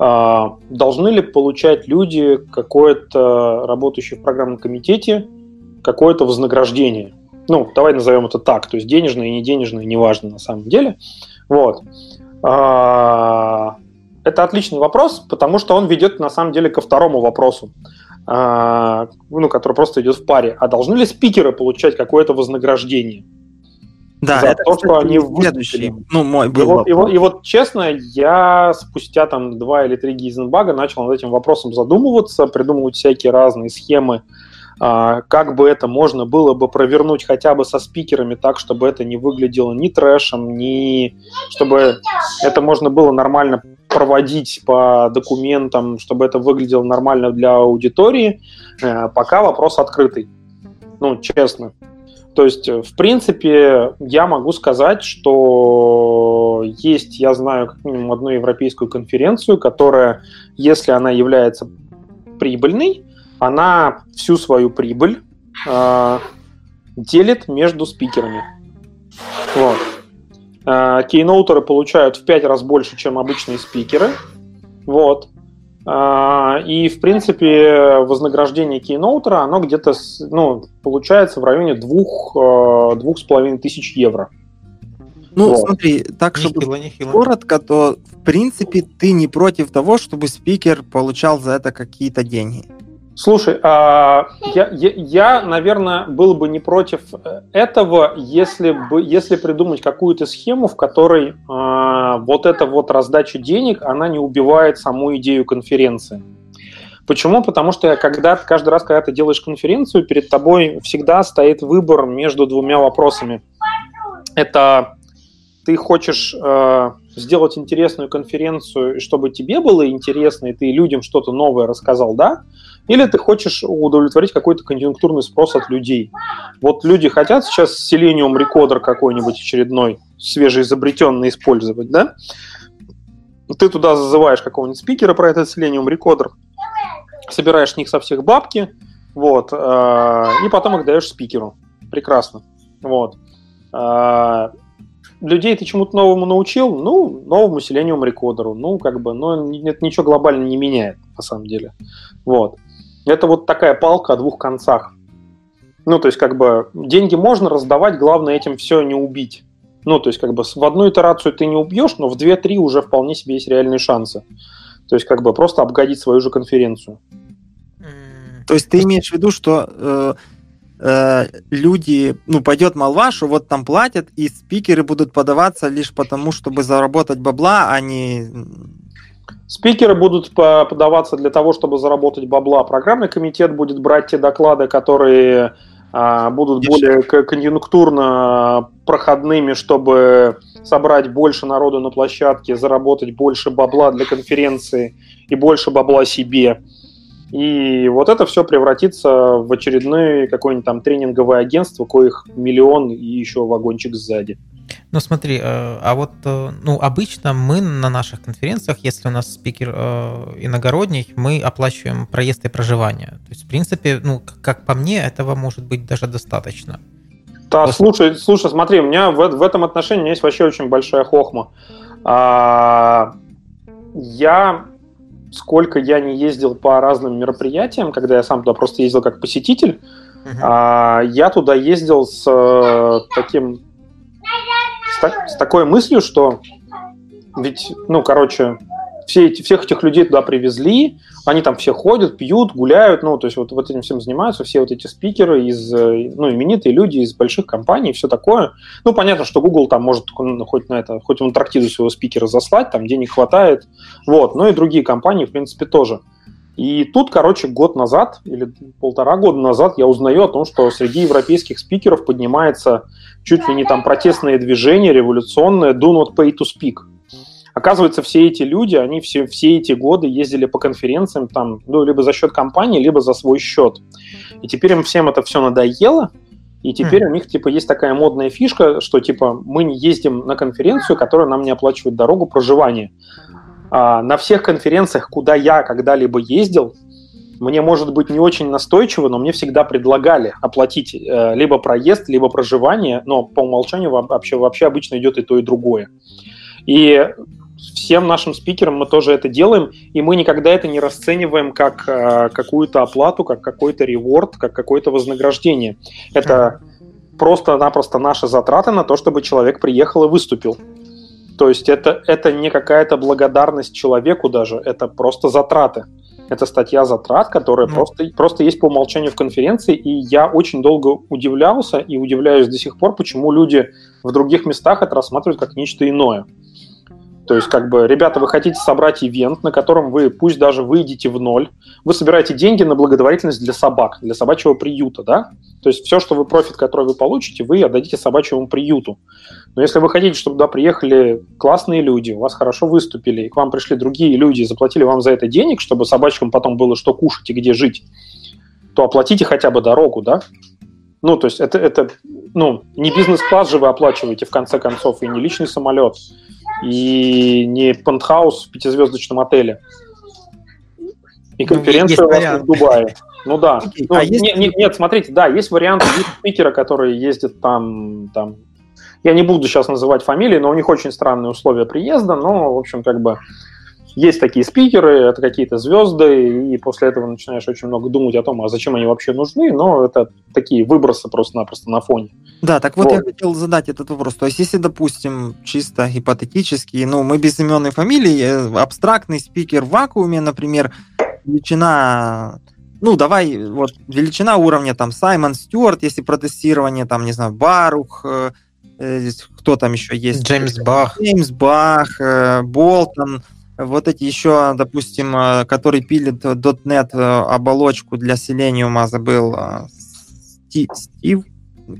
А, должны ли получать люди, какое-то работающие в программном комитете, какое-то вознаграждение? Ну, давай назовем это так, то есть денежное и не денежное, неважно на самом деле. Вот. А, это отличный вопрос, потому что он ведет на самом деле ко второму вопросу, а, ну, который просто идет в паре. А должны ли спикеры получать какое-то вознаграждение? Да, за это, то, что они следующий, ну, мой был. И вот, и, вот, и вот, честно, я спустя там два или три гейзенбага начал над этим вопросом задумываться, придумывать всякие разные схемы, как бы это можно было бы провернуть хотя бы со спикерами так, чтобы это не выглядело ни трэшем, ни чтобы это можно было нормально проводить по документам, чтобы это выглядело нормально для аудитории, э, пока вопрос открытый. Ну, честно. То есть, в принципе, я могу сказать, что есть, я знаю как минимум одну европейскую конференцию, которая, если она является прибыльной, она всю свою прибыль э, делит между спикерами. Вот. Э, кейноутеры получают в 5 раз больше, чем обычные спикеры. Вот. Э, и, в принципе, вознаграждение кейноутера, оно где-то ну, получается в районе двух, э, двух с половиной тысяч евро. Ну, вот. смотри, так, чтобы нехило, нехило. коротко, то, в принципе, ты не против того, чтобы спикер получал за это какие-то деньги. Слушай, а, я, я, я, наверное, был бы не против э, этого, если бы, если придумать какую-то схему, в которой а, вот эта вот раздача денег, она не убивает саму идею конференции. Почему? Потому что когда каждый раз, когда ты делаешь конференцию, перед тобой всегда стоит выбор между двумя вопросами. Это ты хочешь э, сделать интересную конференцию, чтобы тебе было интересно, и ты людям что-то новое рассказал, да? Или ты хочешь удовлетворить какой-то конъюнктурный спрос от людей. Вот люди хотят сейчас Selenium Recorder какой-нибудь очередной, свежеизобретенный использовать, да? ты туда зазываешь какого-нибудь спикера про этот Selenium Recorder, собираешь с них со всех бабки, вот, э, и потом их даешь спикеру. Прекрасно. Вот. Э, людей ты чему-то новому научил, ну, новому Selenium рекодеру, ну, как бы, но это ничего глобально не меняет, на самом деле. Вот. Это вот такая палка о двух концах. Ну, то есть, как бы, деньги можно раздавать, главное этим все не убить. Ну, то есть, как бы, в одну итерацию ты не убьешь, но в две-три уже вполне себе есть реальные шансы. То есть, как бы, просто обгадить свою же конференцию. То есть, ты имеешь в виду, что э, э, люди, ну, пойдет молва, что вот там платят, и спикеры будут подаваться лишь потому, чтобы заработать бабла, а не Спикеры будут подаваться для того, чтобы заработать бабла. Программный комитет будет брать те доклады, которые а, будут более конъюнктурно проходными, чтобы собрать больше народу на площадке, заработать больше бабла для конференции и больше бабла себе. И вот это все превратится в очередное какое-нибудь там тренинговое агентство, коих миллион и еще вагончик сзади. Ну смотри, э, а вот э, ну, обычно мы на наших конференциях, если у нас спикер э, иногородний, мы оплачиваем проезд и проживание. То есть, в принципе, ну, как по мне, этого может быть даже достаточно. Да, Просто... слушай, слушай, смотри, у меня в, в этом отношении есть вообще очень большая хохма. А, я сколько я не ездил по разным мероприятиям, когда я сам туда просто ездил как посетитель, uh-huh. а, я туда ездил с э, таким с, с такой мыслью, что ведь, ну, короче, все эти, всех этих людей туда привезли, они там все ходят, пьют, гуляют, ну, то есть вот, вот этим всем занимаются все вот эти спикеры из, ну, именитые люди из больших компаний, все такое. Ну, понятно, что Google там может ну, хоть на это, хоть в Антарктиду своего спикера заслать, там денег хватает, вот, но и другие компании, в принципе, тоже. И тут, короче, год назад или полтора года назад я узнаю о том, что среди европейских спикеров поднимается чуть ли не там протестное движение революционное «Do not pay to speak». Оказывается, все эти люди, они все, все эти годы ездили по конференциям там, ну, либо за счет компании, либо за свой счет. И теперь им всем это все надоело, и теперь mm. у них, типа, есть такая модная фишка, что, типа, мы не ездим на конференцию, которая нам не оплачивает дорогу, проживание. А на всех конференциях, куда я когда-либо ездил, мне, может быть, не очень настойчиво, но мне всегда предлагали оплатить э, либо проезд, либо проживание, но по умолчанию вообще, вообще обычно идет и то, и другое. И всем нашим спикерам мы тоже это делаем, и мы никогда это не расцениваем как э, какую-то оплату, как какой-то реворд, как какое-то вознаграждение. Это просто-напросто наши затраты на то, чтобы человек приехал и выступил. То есть это, это не какая-то благодарность человеку даже, это просто затраты. Это статья затрат, которая mm. просто, просто есть по умолчанию в конференции, и я очень долго удивлялся и удивляюсь до сих пор, почему люди в других местах это рассматривают как нечто иное. То есть, как бы, ребята, вы хотите собрать ивент, на котором вы, пусть даже выйдете в ноль, вы собираете деньги на благотворительность для собак, для собачьего приюта, да? То есть все, что вы профит, который вы получите, вы отдадите собачьему приюту. Но если вы хотите, чтобы туда приехали классные люди, у вас хорошо выступили, и к вам пришли другие люди и заплатили вам за это денег, чтобы собачкам потом было что кушать и где жить, то оплатите хотя бы дорогу, да? Ну, то есть это, это ну, не бизнес-класс же вы оплачиваете, в конце концов, и не личный самолет и не пентхаус в пятизвездочном отеле. И ну, конференция ну, у вас в Дубае. Ну да. Ну, а есть... нет, нет, нет, смотрите, да, есть варианты есть спикера, которые ездят там, там. Я не буду сейчас называть фамилии, но у них очень странные условия приезда, но, в общем, как бы есть такие спикеры, это какие-то звезды, и после этого начинаешь очень много думать о том, а зачем они вообще нужны, но это такие выбросы просто-напросто на фоне. Да, так вот, вот я хотел задать этот вопрос. То есть, если, допустим, чисто гипотетически, ну, мы без имен и фамилий, э, абстрактный спикер в вакууме, например, величина ну, давай, вот, величина уровня, там, Саймон Стюарт, если протестирование, там, не знаю, Барух, э, кто там еще есть? Джеймс Бах. Джеймс Бах, э, Болтон, вот эти еще, допустим, э, который пилит .NET э, оболочку для Selenium, забыл, э, Стив,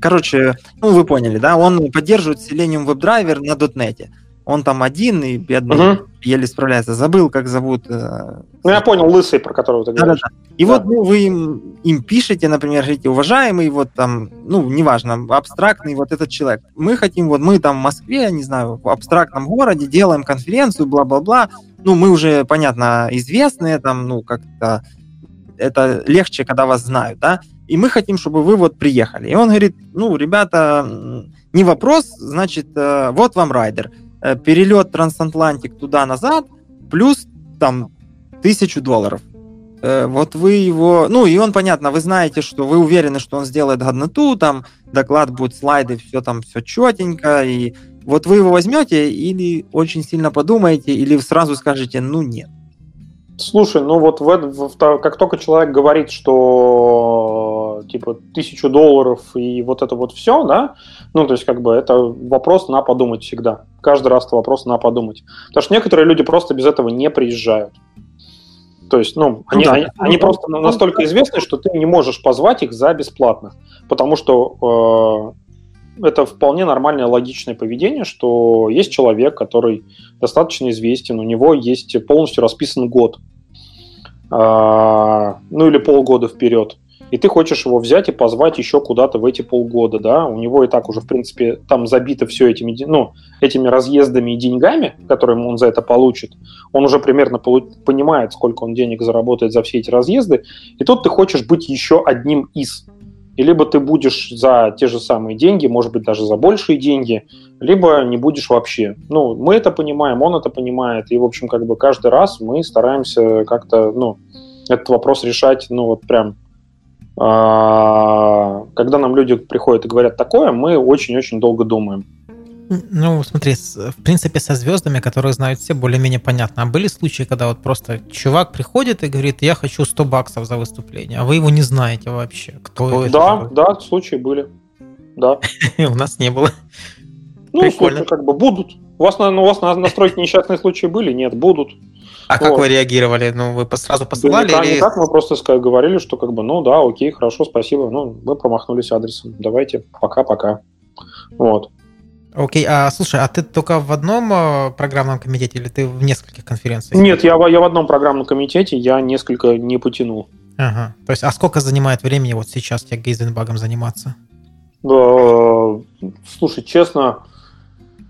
короче, ну вы поняли, да, он поддерживает Selenium WebDriver на .NET. Он там один и бедный. Uh-huh. еле справляется. Забыл, как зовут. Э, ну, я понял, лысый, про которого ты говоришь. Да, да, да. И да. вот ну, вы им, им пишете, например, говорите, уважаемый, вот там, ну, неважно, абстрактный вот этот человек. Мы хотим, вот мы там в Москве, не знаю, в абстрактном городе делаем конференцию, бла-бла-бла. Ну, мы уже, понятно, известные, там, ну, как-то это легче, когда вас знают, да, и мы хотим, чтобы вы вот приехали. И он говорит, ну, ребята, не вопрос, значит, э, вот вам райдер. Э, перелет трансатлантик туда-назад, плюс там тысячу долларов. Э, вот вы его... Ну, и он, понятно, вы знаете, что вы уверены, что он сделает годноту, там доклад будет, слайды, все там, все четенько, и вот вы его возьмете или очень сильно подумаете, или сразу скажете, ну, нет. Слушай, ну вот в, в, как только человек говорит, что типа тысячу долларов и вот это вот все, да, ну то есть как бы это вопрос на подумать всегда. Каждый раз это вопрос на подумать. Потому что некоторые люди просто без этого не приезжают. То есть, ну, они, ну, да. они, они просто настолько известны, что ты не можешь позвать их за бесплатно. Потому что э, это вполне нормальное логичное поведение, что есть человек, который достаточно известен, у него есть полностью расписан год а, ну или полгода вперед, и ты хочешь его взять и позвать еще куда-то в эти полгода, да, у него и так уже, в принципе, там забито все этими, ну, этими разъездами и деньгами, которые он за это получит, он уже примерно понимает, сколько он денег заработает за все эти разъезды, и тут ты хочешь быть еще одним из. И либо ты будешь за те же самые деньги, может быть, даже за большие деньги, либо не будешь вообще. Ну, мы это понимаем, он это понимает, и, в общем, как бы каждый раз мы стараемся как-то, ну, этот вопрос решать, ну, вот прям когда нам люди приходят и говорят такое, мы очень-очень долго думаем. Ну, смотри, в принципе, со звездами, которые знают все, более-менее понятно. А были случаи, когда вот просто чувак приходит и говорит, я хочу 100 баксов за выступление, а вы его не знаете вообще, кто это? Да, да, случаи были. Да. *laughs* У нас не было. Ну, Прикольно. как бы будут. У вас, у вас на настройке несчастные случаи были? Нет, будут. А вот. как вы реагировали? Ну, вы сразу посылали? Да, или... никак, мы просто говорили, что как бы, ну да, окей, хорошо, спасибо, ну, мы промахнулись адресом, давайте, пока-пока. Вот. Окей, а слушай, а ты только в одном э, программном комитете или ты в нескольких конференциях? Нет, я, я в одном программном комитете, я несколько не потянул. Ага. То есть, а сколько занимает времени вот сейчас тебе Гейзенбагом заниматься? Слушай, честно,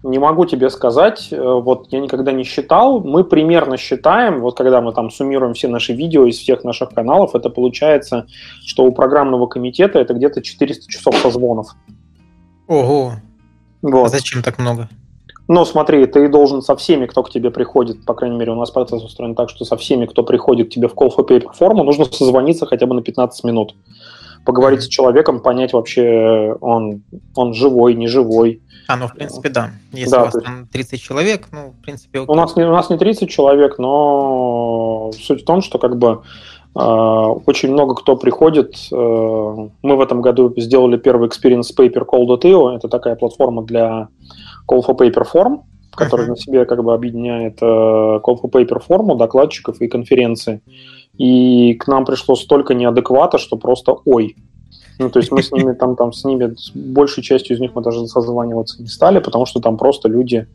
не могу тебе сказать. Э, вот я никогда не считал. Мы примерно считаем, вот когда мы там суммируем все наши видео из всех наших каналов, это получается, что у программного комитета это где-то 400 часов созвонов. Ого, вот. А зачем так много? Ну, смотри, ты должен со всеми, кто к тебе приходит, по крайней мере, у нас процесс устроен так, что со всеми, кто приходит к тебе в call for paper форму, нужно созвониться хотя бы на 15 минут. Поговорить с человеком, понять вообще, он, он живой, не живой. А, ну, в принципе, да. Если да, у вас есть... там 30 человек, ну, в принципе, окей. У нас, не, у нас не 30 человек, но суть в том, что как бы а, очень много кто приходит. Э, мы в этом году сделали первый experience paper call.io. Это такая платформа для call for paper форм, которая uh-huh. на себе как бы объединяет э, call for paper форму, докладчиков и конференции. И к нам пришло столько неадеквата, что просто ой. Ну, то есть мы с *laughs* ними там, там с ними, с большей частью из них мы даже созваниваться не стали, потому что там просто люди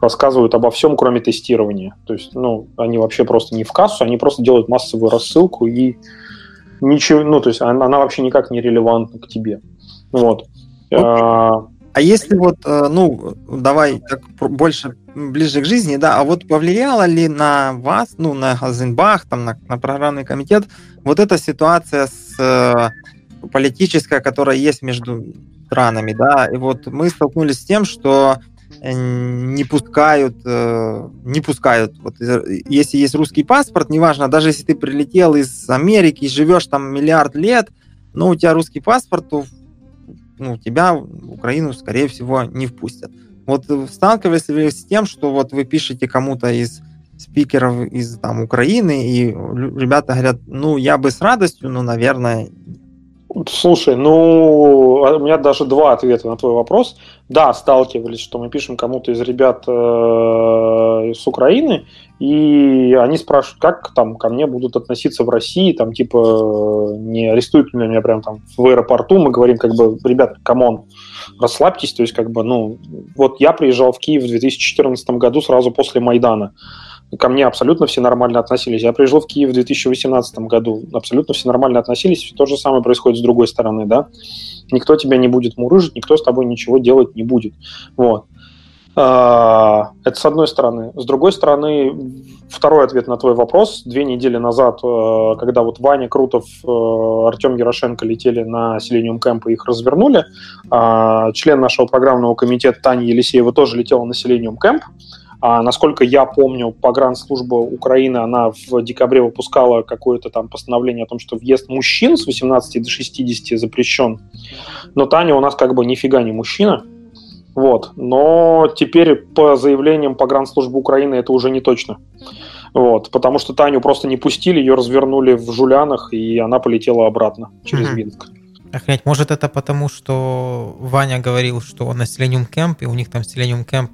рассказывают обо всем, кроме тестирования. То есть, ну, они вообще просто не в кассу, они просто делают массовую рассылку и ничего, ну, то есть она, она вообще никак не релевантна к тебе. Вот. А, а если вот, э, ну, давай так больше ближе к жизни, да, а вот повлияло ли на вас, ну, на Газенбах, там, на, на программный комитет, вот эта ситуация с э, политическая, которая есть между странами, да, и вот мы столкнулись с тем, что Э, не пускают, не пускают. Вот, если есть русский паспорт, неважно, даже если ты прилетел из Америки живешь там миллиард лет, но у тебя русский паспорт, то ну, тебя в Украину, скорее всего, не впустят. Вот сталкивались ли с тем, что вот вы пишете кому-то из спикеров из там Украины, и ребята говорят, ну, я бы с радостью, но, наверное, Слушай, ну, а у меня даже два ответа на твой вопрос. Да, сталкивались, что мы пишем кому-то из ребят э, с Украины, и они спрашивают, как там ко мне будут относиться в России, там, типа, не арестуют ли меня прям там в аэропорту, мы говорим, как бы, ребят, come on, расслабьтесь, то есть, как бы, ну, вот я приезжал в Киев в 2014 году сразу после Майдана. Ко мне абсолютно все нормально относились. Я приезжал в Киев в 2018 году, абсолютно все нормально относились, то же самое происходит с другой стороны, да. Никто тебя не будет мурыжить, никто с тобой ничего делать не будет. Вот. А, это с одной стороны. С другой стороны, второй ответ на твой вопрос. Две недели назад, э, когда вот Ваня Крутов, э, Артем Ярошенко летели на Selenium Camp и их развернули, а, член нашего программного комитета Таня Елисеева тоже летела на Selenium Camp. А, насколько я помню, погранслужба Украины, она в декабре выпускала какое-то там постановление о том, что въезд мужчин с 18 до 60 запрещен. Но Таня у нас как бы нифига не мужчина, вот. Но теперь по заявлениям погранслужбы Украины это уже не точно. Вот, потому что Таню просто не пустили, ее развернули в Жулянах, и она полетела обратно через mm-hmm. Минск. Охренеть, может это потому, что Ваня говорил, что он на Selenium Camp, и у них там Selenium Camp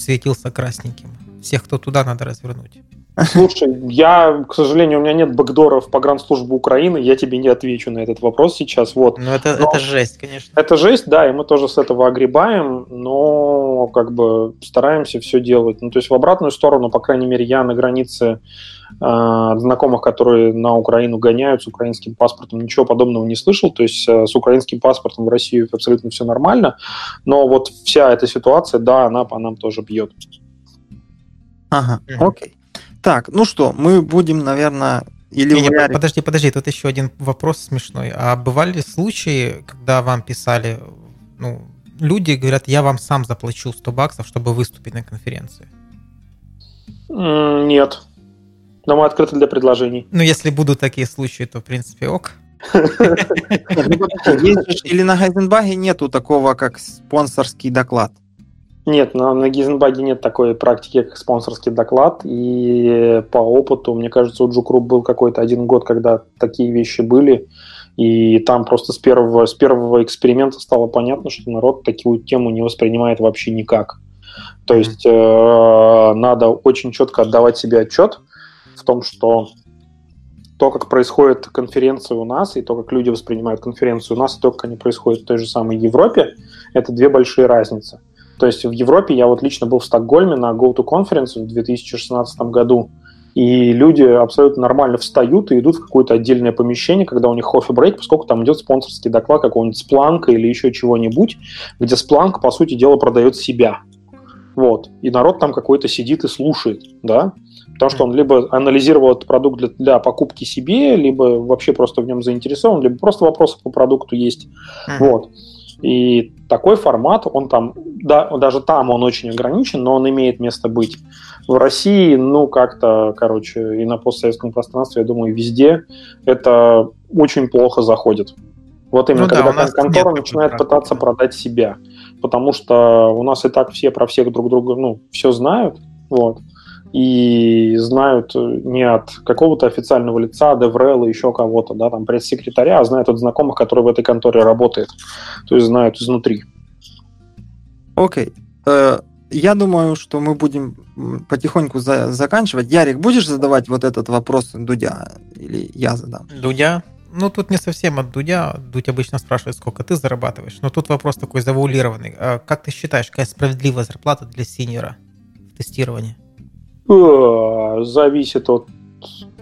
светился красненьким. Всех, кто туда, надо развернуть. Слушай, я, к сожалению, у меня нет бэкдоров по гранслужбе Украины, я тебе не отвечу на этот вопрос сейчас. Вот. Ну, это, но это жесть, конечно. Это жесть, да, и мы тоже с этого огребаем, но как бы стараемся все делать. Ну, то есть в обратную сторону, по крайней мере, я на границе э, знакомых, которые на Украину гоняют с украинским паспортом, ничего подобного не слышал. То есть э, с украинским паспортом в Россию абсолютно все нормально, но вот вся эта ситуация, да, она по нам тоже бьет. Ага, окей. Так, ну что, мы будем, наверное, или не, не, подожди, подожди, тут еще один вопрос смешной. А бывали случаи, когда вам писали, ну, люди говорят, я вам сам заплачу 100 баксов, чтобы выступить на конференции? Нет. Но мы открыты для предложений. Ну, если будут такие случаи, то, в принципе, ок. *laughs* Или на Гайзенбаге нету такого, как спонсорский доклад? Нет, на, на Гизенбаге нет такой практики, как спонсорский доклад. И по опыту, мне кажется, у Джукруб был какой-то один год, когда такие вещи были. И там просто с первого, с первого эксперимента стало понятно, что народ такую тему не воспринимает вообще никак. То есть э, надо очень четко отдавать себе отчет в том, что то, как происходит конференция у нас, и то, как люди воспринимают конференцию у нас, и то, как они происходят в той же самой Европе, это две большие разницы. То есть в Европе я вот лично был в Стокгольме на GoToConference в 2016 году, и люди абсолютно нормально встают и идут в какое-то отдельное помещение, когда у них кофе-брейк, поскольку там идет спонсорский доклад какого-нибудь Splunk или еще чего-нибудь, где Splunk, по сути дела, продает себя. Вот. И народ там какой-то сидит и слушает, да, потому что он либо анализировал этот продукт для, для покупки себе, либо вообще просто в нем заинтересован, либо просто вопросы по продукту есть. Mm-hmm. Вот. И такой формат, он там, да, даже там он очень ограничен, но он имеет место быть. В России, ну, как-то, короче, и на постсоветском пространстве, я думаю, везде это очень плохо заходит. Вот именно, ну, когда да, контора начинает пытаться продать себя. Потому что у нас и так все про всех друг друга, ну, все знают. Вот и знают не от какого-то официального лица, Деврела, еще кого-то, да, там, пресс-секретаря, а знают от знакомых, которые в этой конторе работают. То есть знают изнутри. Окей. Okay. Э, я думаю, что мы будем потихоньку за заканчивать. Ярик, будешь задавать вот этот вопрос Дудя? Или я задам? Дудя? Ну, тут не совсем от Дудя. Дудь обычно спрашивает, сколько ты зарабатываешь. Но тут вопрос такой завуалированный. А как ты считаешь, какая справедливая зарплата для синьора в тестировании? Э, зависит от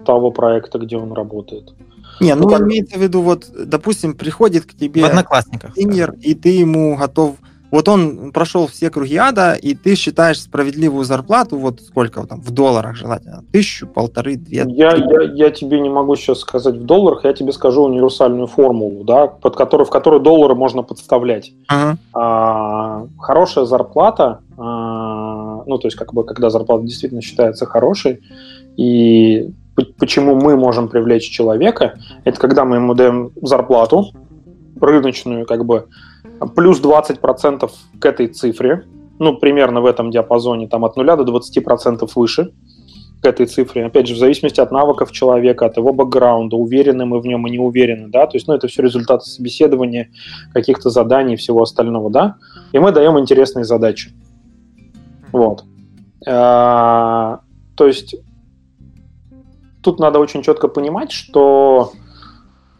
того проекта, где он работает. Не, ну, ну имеется в виду, вот, допустим, приходит к тебе в одноклассниках, тренер, и ты ему готов вот он прошел все круги ада, и ты считаешь справедливую зарплату, вот сколько там, в долларах желательно? Тысячу, полторы, две? Я, я, я тебе не могу сейчас сказать в долларах, я тебе скажу универсальную формулу, да, под которую, в которой доллары можно подставлять. Uh-huh. А, хорошая зарплата, а, ну, то есть, как бы, когда зарплата действительно считается хорошей, и почему мы можем привлечь человека, это когда мы ему даем зарплату рыночную, как бы, плюс 20% к этой цифре, ну, примерно в этом диапазоне, там от 0 до 20% выше к этой цифре. Опять же, в зависимости от навыков человека, от его бэкграунда, уверены мы в нем и не уверены, да, то есть, ну, это все результаты собеседования, каких-то заданий и всего остального, да, и мы даем интересные задачи. Вот. А, то есть, тут надо очень четко понимать, что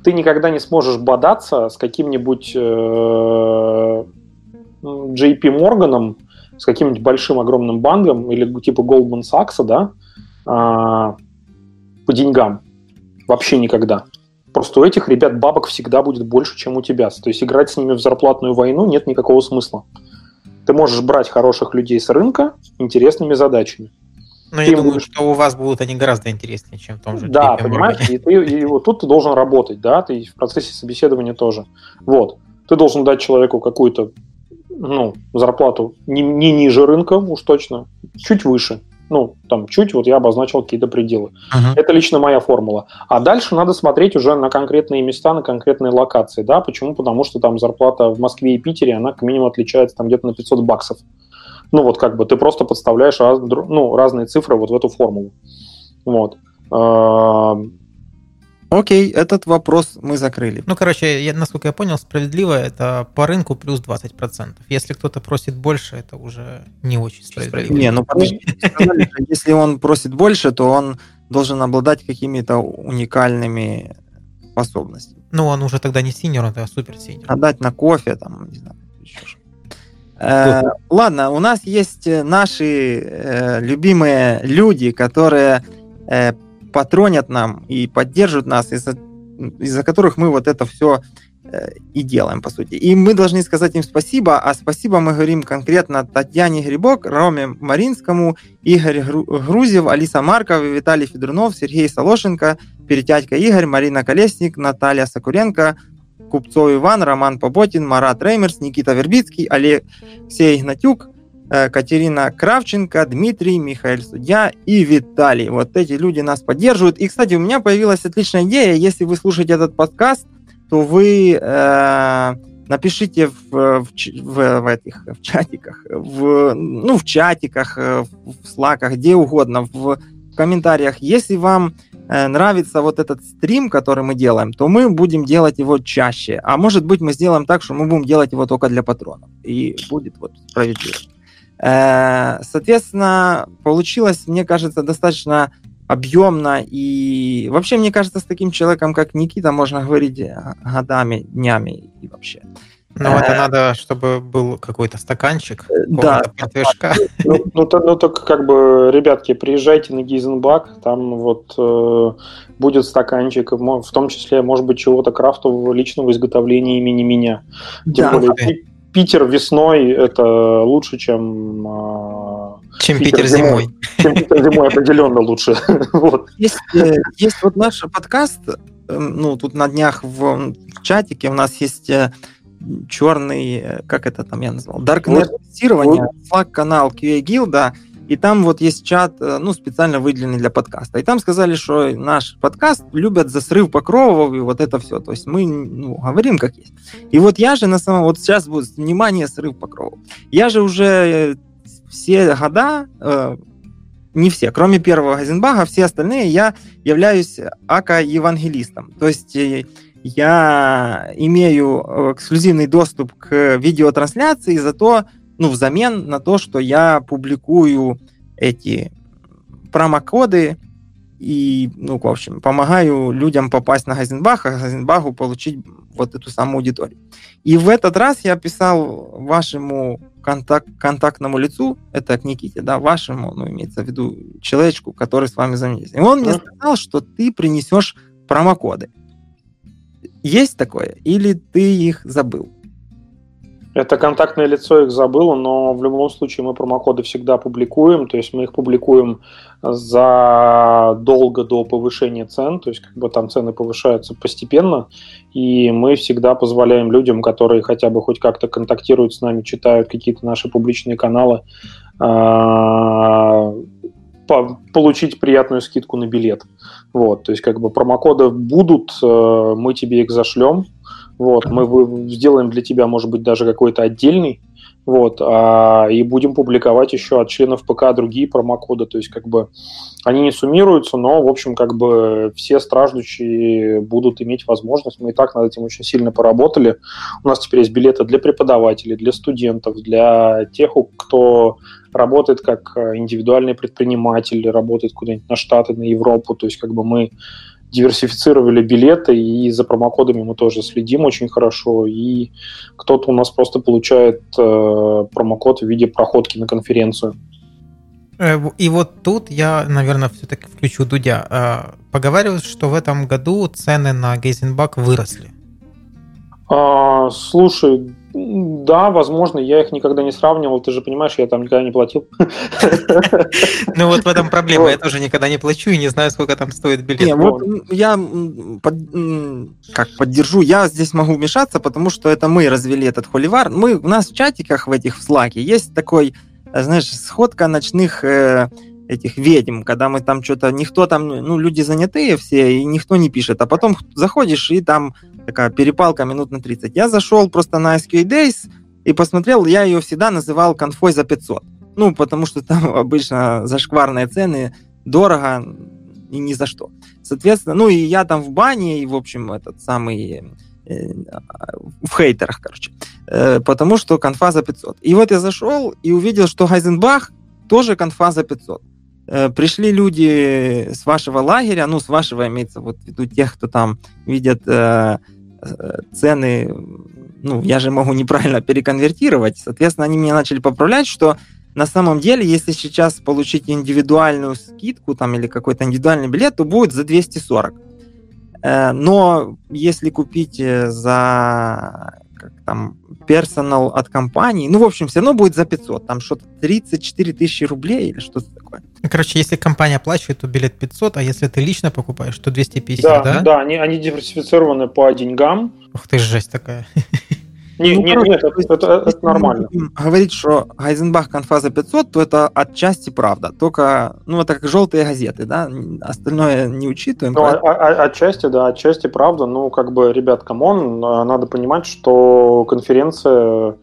ты никогда не сможешь бодаться с каким-нибудь э, JP Морганом, с каким-нибудь большим огромным банком или типа Goldman Sachs, да, а, по деньгам. Вообще никогда. Просто у этих ребят бабок всегда будет больше, чем у тебя. То есть играть с ними в зарплатную войну нет никакого смысла. Ты можешь брать хороших людей с рынка интересными задачами. Но я думаю, будешь... что у вас будут они гораздо интереснее, чем в том же Да, понимаешь, и, ты, и вот тут ты должен работать, да, ты в процессе собеседования тоже. Вот. Ты должен дать человеку какую-то ну, зарплату не, не ниже рынка, уж точно, чуть выше. Ну, там чуть, вот я обозначил какие-то пределы. Uh-huh. Это лично моя формула. А дальше надо смотреть уже на конкретные места, на конкретные локации. Да? Почему? Потому что там зарплата в Москве и Питере, она как минимум отличается там где-то на 500 баксов. Ну, вот как бы ты просто подставляешь раз, ну, разные цифры вот в эту формулу. Вот. Окей, этот вопрос мы закрыли. Ну, короче, я, насколько я понял, справедливо это по рынку плюс 20%. Если кто-то просит больше, это уже не очень справедливо. Не, ну подожди, *laughs* если он просит больше, то он должен обладать какими-то уникальными способностями. Ну, он уже тогда не senior, он тогда супер senior. Отдать на кофе, там, не знаю, еще что Э, ладно, у нас есть наши э, любимые люди, которые э, патронят нам и поддержат нас, из-за из которых мы вот это все э, и делаем, по сути. И мы должны сказать им спасибо, а спасибо мы говорим конкретно Татьяне Грибок, Роме Маринскому, Игорь Грузев, Алиса Марков, Виталий Федорунов, Сергей Солошенко, Перетядько Игорь, Марина Колесник, Наталья Сокуренко, Купцов Иван, Роман Поботин, Марат Реймерс, Никита Вербицкий, Алексей Игнатюк, Катерина Кравченко, Дмитрий, Михаил Судья и Виталий. Вот эти люди нас поддерживают. И, кстати, у меня появилась отличная идея. Если вы слушаете этот подкаст, то вы э, напишите в, в, в, в этих в чатиках, в, ну, в чатиках, э, в слаках, где угодно, в комментариях. Если вам э, нравится вот этот стрим, который мы делаем, то мы будем делать его чаще. А может быть, мы сделаем так, что мы будем делать его только для патронов. И будет вот справедливо. Э, соответственно, получилось, мне кажется, достаточно объемно. И вообще, мне кажется, с таким человеком, как Никита, можно говорить годами, днями и вообще. Ну, это э, надо, чтобы был какой-то стаканчик, э, да. портвишка. Ну, ну, то, ну, так как бы, ребятки, приезжайте на Гизенбак, там вот э, будет стаканчик, в том числе, может быть, чего-то крафтового личного изготовления имени меня. Тем да. более, Питер весной это лучше, чем а, чем Питер, Питер зимой. зимой. Чем Питер зимой определенно лучше. *laughs* вот. Есть, э, есть вот наш подкаст, эм, ну тут на днях в, в чатике у нас есть э, черный, э, как это там я назвал, Darknet тестирование, Slack канал QA Guild, и там вот есть чат, э, ну, специально выделенный для подкаста. И там сказали, что наш подкаст любят за срыв покровов и вот это все. То есть мы ну, говорим как есть. И вот я же на самом... Вот сейчас будет, внимание, срыв покровов. Я же уже э, все года, э, не все, кроме первого Газенбага, все остальные, я являюсь ака-евангелистом. То есть э, я имею эксклюзивный доступ к видеотрансляции, зато ну, взамен на то, что я публикую эти промокоды и, ну, в общем, помогаю людям попасть на Газенбах, а Газенбаху получить вот эту самую аудиторию. И в этот раз я писал вашему контакт, контактному лицу, это к Никите, да, вашему, ну, имеется в виду человечку, который с вами занимается. И он мне сказал, что ты принесешь промокоды. Есть такое? Или ты их забыл? Это контактное лицо, их забыло, но в любом случае мы промокоды всегда публикуем, то есть мы их публикуем задолго до повышения цен, то есть как бы там цены повышаются постепенно, и мы всегда позволяем людям, которые хотя бы хоть как-то контактируют с нами, читают какие-то наши публичные каналы, а, получить приятную скидку на билет. Вот, то есть как бы промокоды будут, э, мы тебе их зашлем, вот, мы сделаем для тебя, может быть, даже какой-то отдельный, вот, а, и будем публиковать еще от членов ПК другие промокоды, то есть как бы они не суммируются, но, в общем, как бы все страждущие будут иметь возможность. Мы и так над этим очень сильно поработали. У нас теперь есть билеты для преподавателей, для студентов, для тех, кто работает как индивидуальный предприниматель, работает куда-нибудь на Штаты, на Европу. То есть как бы мы диверсифицировали билеты, и за промокодами мы тоже следим очень хорошо, и кто-то у нас просто получает э, промокод в виде проходки на конференцию. Э, и вот тут я, наверное, все-таки включу Дудя. Э, поговаривают, что в этом году цены на Гейзенбак выросли. А, слушай, да, возможно, я их никогда не сравнивал, ты же понимаешь, я там никогда не платил. Ну вот в этом проблема, я тоже никогда не плачу и не знаю, сколько там стоит билет. Вот я как поддержу, я здесь могу вмешаться, потому что это мы развели этот холивар. Мы, у нас в чатиках в этих в Слаке есть такой, знаешь, сходка ночных э, этих ведьм, когда мы там что-то, никто там, ну, люди занятые все, и никто не пишет, а потом заходишь, и там такая перепалка минут на 30. Я зашел просто на SQA Days и посмотрел, я ее всегда называл конфой за 500. Ну, потому что там *laughs* обычно зашкварные цены, дорого и ни за что. Соответственно, ну и я там в бане, и, в общем, этот самый э, в хейтерах, короче, э, потому что конфа за 500. И вот я зашел и увидел, что Гайзенбах тоже конфа за 500. Э, пришли люди с вашего лагеря, ну, с вашего имеется вот в виду тех, кто там видят э, э, цены, ну, я же могу неправильно переконвертировать, соответственно, они меня начали поправлять, что на самом деле, если сейчас получить индивидуальную скидку там или какой-то индивидуальный билет, то будет за 240. Э, но если купить за как там персонал от компании. Ну, в общем, все равно будет за 500. Там что-то 34 тысячи рублей или что-то такое. Короче, если компания оплачивает, то билет 500, а если ты лично покупаешь, то 250, да? Да, да они, они диверсифицированы по деньгам. Ух ты, жесть такая. *laughs* Не, ну, не, короче, нет, это, это, это нормально. Говорить, что Heisenbug конфа за 500, то это отчасти правда. Только, ну, это как желтые газеты, да, остальное не учитываем. Ну, а, а, отчасти, да, отчасти правда. Ну, как бы, ребят, come on, а, надо понимать, что конференция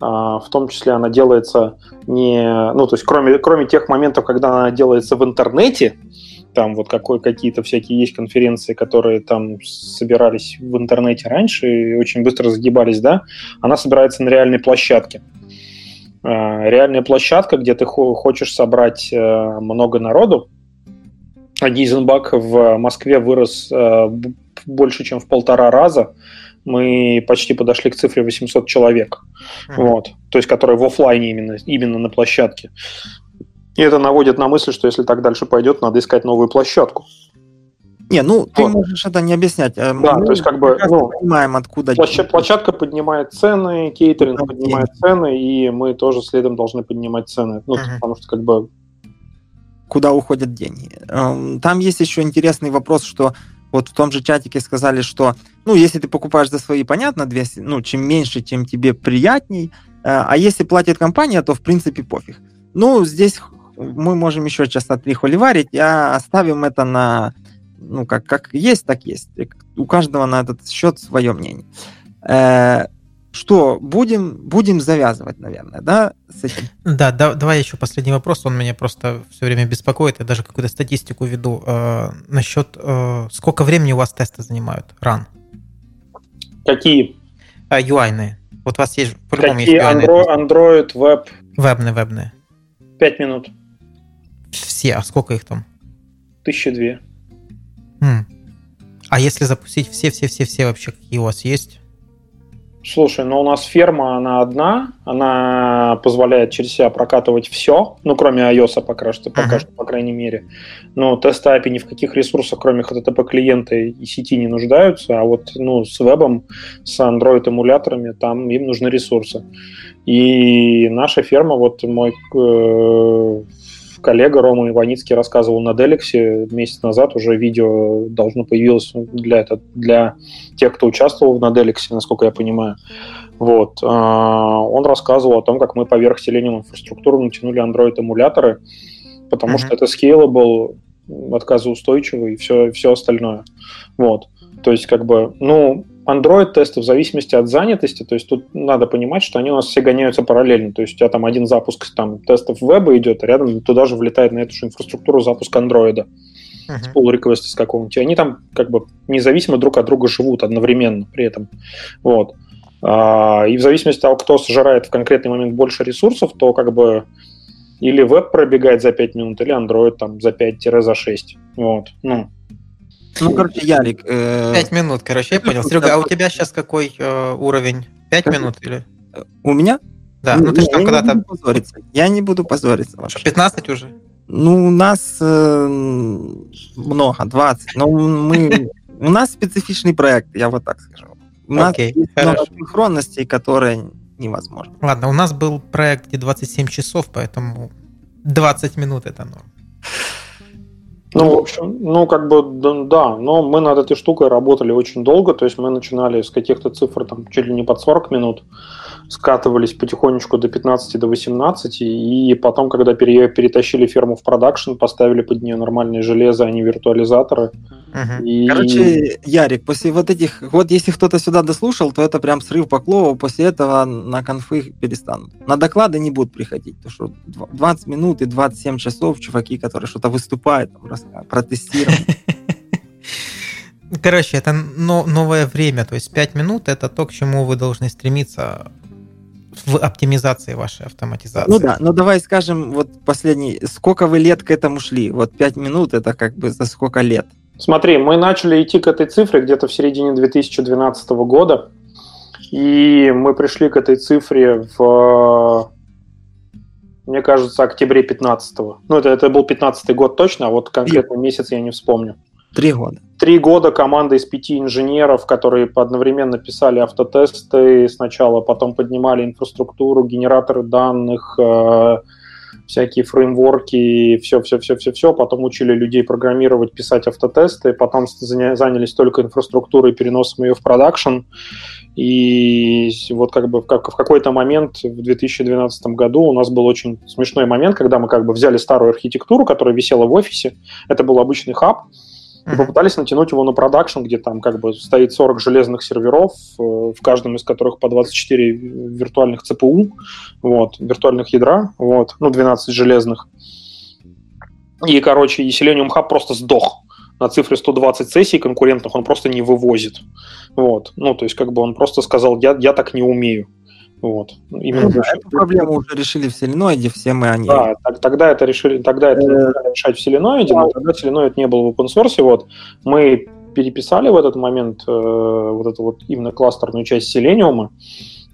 в том числе она делается не, ну, то есть кроме, кроме тех моментов, когда она делается в интернете, там вот какой, какие-то всякие есть конференции, которые там собирались в интернете раньше и очень быстро загибались, да, она собирается на реальной площадке. А, реальная площадка, где ты хочешь собрать э, много народу. А Гейзенбак в Москве вырос э, больше, чем в полтора раза. Мы почти подошли к цифре 800 человек, mm-hmm. вот, то есть которые в офлайне именно, именно на площадке. И это наводит на мысль, что если так дальше пойдет, надо искать новую площадку. Не, ну ты вот. можешь это не объяснять. Э, да, Мы то есть как бы ну, понимаем, откуда. Площадка, площадка поднимает цены, кейтеринг поднимает деньги. цены, и мы тоже следом должны поднимать цены. Ну, uh-huh. потому что как бы куда уходят деньги. Эм, там есть еще интересный вопрос, что вот в том же чатике сказали, что, ну, если ты покупаешь за свои, понятно, 200, ну, чем меньше, тем тебе приятней, э, а если платит компания, то, в принципе, пофиг. Ну, здесь мы можем еще часа три холиварить, а оставим это на, ну, как, как есть, так есть. У каждого на этот счет свое мнение. Что, будем, будем завязывать, наверное, да, с этим? Да, да, давай еще последний вопрос, он меня просто все время беспокоит, я даже какую-то статистику веду э, насчет, э, сколько времени у вас тесты занимают, ран? Какие? Э, UI-ные. Вот у вас есть, по-любому есть Android, Android, веб? Вебные, вебные. Пять минут. Все, а сколько их там? Тысяча две. Хм. А если запустить все-все-все-все вообще, какие у вас есть? Слушай, ну у нас ферма, она одна, она позволяет через себя прокатывать все, ну кроме iOS пока что, пока uh-huh. что, по крайней мере. Но тест API ни в каких ресурсах, кроме HTTP клиента и сети не нуждаются, а вот ну, с вебом, с Android эмуляторами, там им нужны ресурсы. И наша ферма, вот мой э, коллега Рома Иваницкий рассказывал на Деликсе месяц назад, уже видео должно появилось для, это, для тех, кто участвовал на Деликсе, насколько я понимаю. Вот. А, он рассказывал о том, как мы поверх Selenium инфраструктуру натянули Android-эмуляторы, потому mm-hmm. что это scalable, отказоустойчивый и все, все остальное. Вот. То есть, как бы, ну, Android-тесты в зависимости от занятости, то есть тут надо понимать, что они у нас все гоняются параллельно. То есть у тебя там один запуск там, тестов веба идет, а рядом туда же влетает на эту же инфраструктуру запуск андроида uh-huh. с pull request с какого-нибудь. И они там как бы независимо друг от друга живут одновременно при этом. Вот. А, и в зависимости от того, кто сжирает в конкретный момент больше ресурсов, то как бы или веб пробегает за 5 минут, или Android там за 5-6. Вот. Ну, ну, короче, Ярик... Э... Пять минут, короче, я понял. Серега, а у тебя сейчас какой э, уровень? Пять минут или? У меня? Да, ну, ну ты же там когда-то... Не позориться. Я не буду позориться вообще. 15 уже? Ну, у нас э, много, 20. Но мы... У нас специфичный проект, я вот так скажу. У нас okay, есть много синхронностей, которые невозможно. Ладно, у нас был проект, где 27 часов, поэтому 20 минут это норм. Ну, в общем, ну, как бы, да, но мы над этой штукой работали очень долго, то есть мы начинали с каких-то цифр там чуть ли не под 40 минут, скатывались потихонечку до 15, до 18, и потом, когда перетащили ферму в продакшн, поставили под нее нормальное железо, а не виртуализаторы. Угу. И... Короче, Ярик, после вот этих, вот если кто-то сюда дослушал, то это прям срыв по клову, после этого на конфы перестанут. На доклады не будут приходить, потому что 20 минут и 27 часов чуваки, которые что-то выступают, там, протестируют. Короче, это новое время, то есть 5 минут это то, к чему вы должны стремиться в оптимизации вашей автоматизации. Ну да, но давай скажем, вот последний, сколько вы лет к этому шли? Вот 5 минут это как бы за сколько лет? Смотри, мы начали идти к этой цифре где-то в середине 2012 года, и мы пришли к этой цифре в, мне кажется, октябре 15 -го. Ну, это, это был 15 год точно, а вот конкретный месяц я не вспомню. Три года. Три года команда из пяти инженеров, которые одновременно писали автотесты сначала, потом поднимали инфраструктуру, генераторы данных, э, всякие фреймворки, все-все-все-все-все, потом учили людей программировать, писать автотесты, потом занялись только инфраструктурой, переносом ее в продакшн, и вот как бы как в какой-то момент в 2012 году у нас был очень смешной момент, когда мы как бы взяли старую архитектуру, которая висела в офисе, это был обычный хаб, и попытались натянуть его на продакшн, где там как бы стоит 40 железных серверов, э, в каждом из которых по 24 виртуальных ЦПУ, вот, виртуальных ядра, вот, ну, 12 железных. И, короче, и Selenium Hub просто сдох на цифре 120 сессий конкурентных, он просто не вывозит. Вот. Ну, то есть, как бы он просто сказал, я, я так не умею. Вот. Именно ну, эту проблему уже решили в Селеноиде, все мы они. Да, так, тогда это решили, тогда это э, решать в Селеноиде, но тогда Селеноид не был в open source. Вот. Мы переписали в этот момент э, вот эту вот именно кластерную часть Селениума,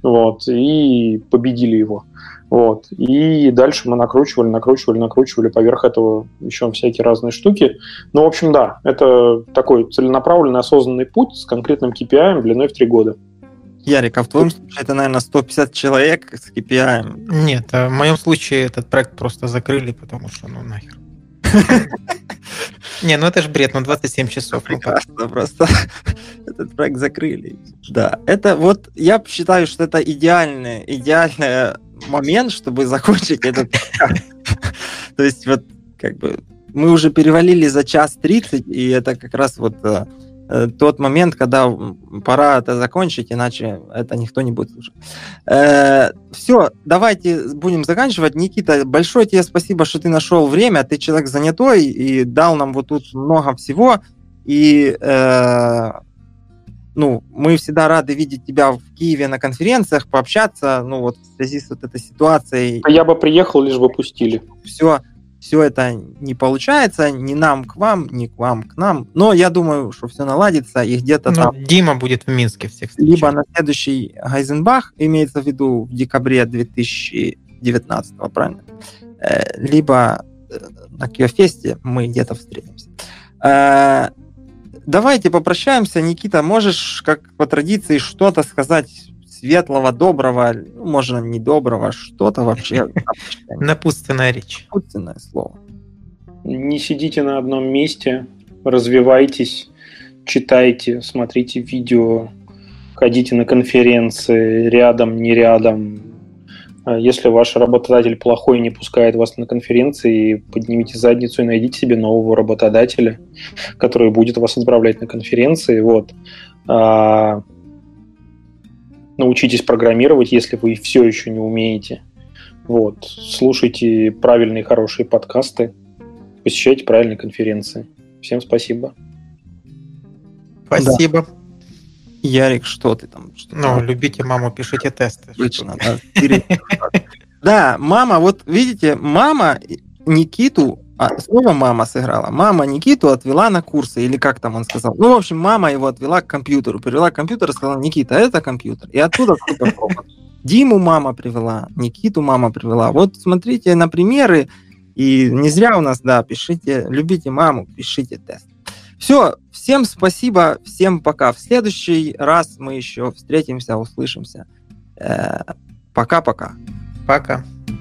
вот, и победили его. Вот. И дальше мы накручивали, накручивали, накручивали поверх этого еще всякие разные штуки. Ну, в общем, да, это такой целенаправленный, осознанный путь с конкретным KPI длиной в три года. Ярик, а в твоем случае это, наверное, 150 человек с KPI? Нет, а в моем случае этот проект просто закрыли, потому что, ну, нахер. *laughs* Не, ну это же бред, ну 27 часов. Ну, прекрасно, просто *laughs* этот проект закрыли. Да, это вот, я считаю, что это идеальный, идеальный момент, чтобы *laughs* закончить этот То есть вот как бы мы уже перевалили за час 30, и это как раз вот э, тот момент, когда пора это закончить, иначе это никто не будет слушать. Э, все, давайте будем заканчивать. Никита, большое тебе спасибо, что ты нашел время. Ты человек занятой и дал нам вот тут много всего. И э, ну, мы всегда рады видеть тебя в Киеве на конференциях, пообщаться. Ну, вот в связи с вот этой ситуацией. Я бы приехал, лишь бы пустили. Все все это не получается, ни нам к вам, ни к вам к нам. Но я думаю, что все наладится, и где-то ну, там... Дима будет в Минске всех встречать. Либо на следующий Гайзенбах, имеется в виду в декабре 2019, правильно? Э, либо э, на Киофесте мы где-то встретимся. Э, давайте попрощаемся. Никита, можешь, как по традиции, что-то сказать светлого, доброго, ну, можно не доброго, что-то вообще. *laughs* Напутственная речь. Напутственное слово. Не сидите на одном месте, развивайтесь, читайте, смотрите видео, ходите на конференции, рядом, не рядом. А если ваш работодатель плохой и не пускает вас на конференции, поднимите задницу и найдите себе нового работодателя, который будет вас отправлять на конференции. Вот. Научитесь программировать, если вы все еще не умеете. Вот. Слушайте правильные, хорошие подкасты, посещайте правильные конференции. Всем спасибо. Спасибо. Да. Ярик, что ты там? Что ну, там? любите маму, пишите тесты. Отлично, да. Да, мама, вот видите, мама Никиту а, снова мама сыграла. Мама Никиту отвела на курсы, или как там он сказал. Ну, в общем, мама его отвела к компьютеру, привела к компьютеру сказала, Никита, это компьютер. И оттуда Диму мама привела, Никиту мама привела. Вот смотрите на примеры, и не зря у нас, да, пишите, любите маму, пишите тест. Все, всем спасибо, всем пока. В следующий раз мы еще встретимся, услышимся. Э, пока-пока. Пока. -пока. Пока.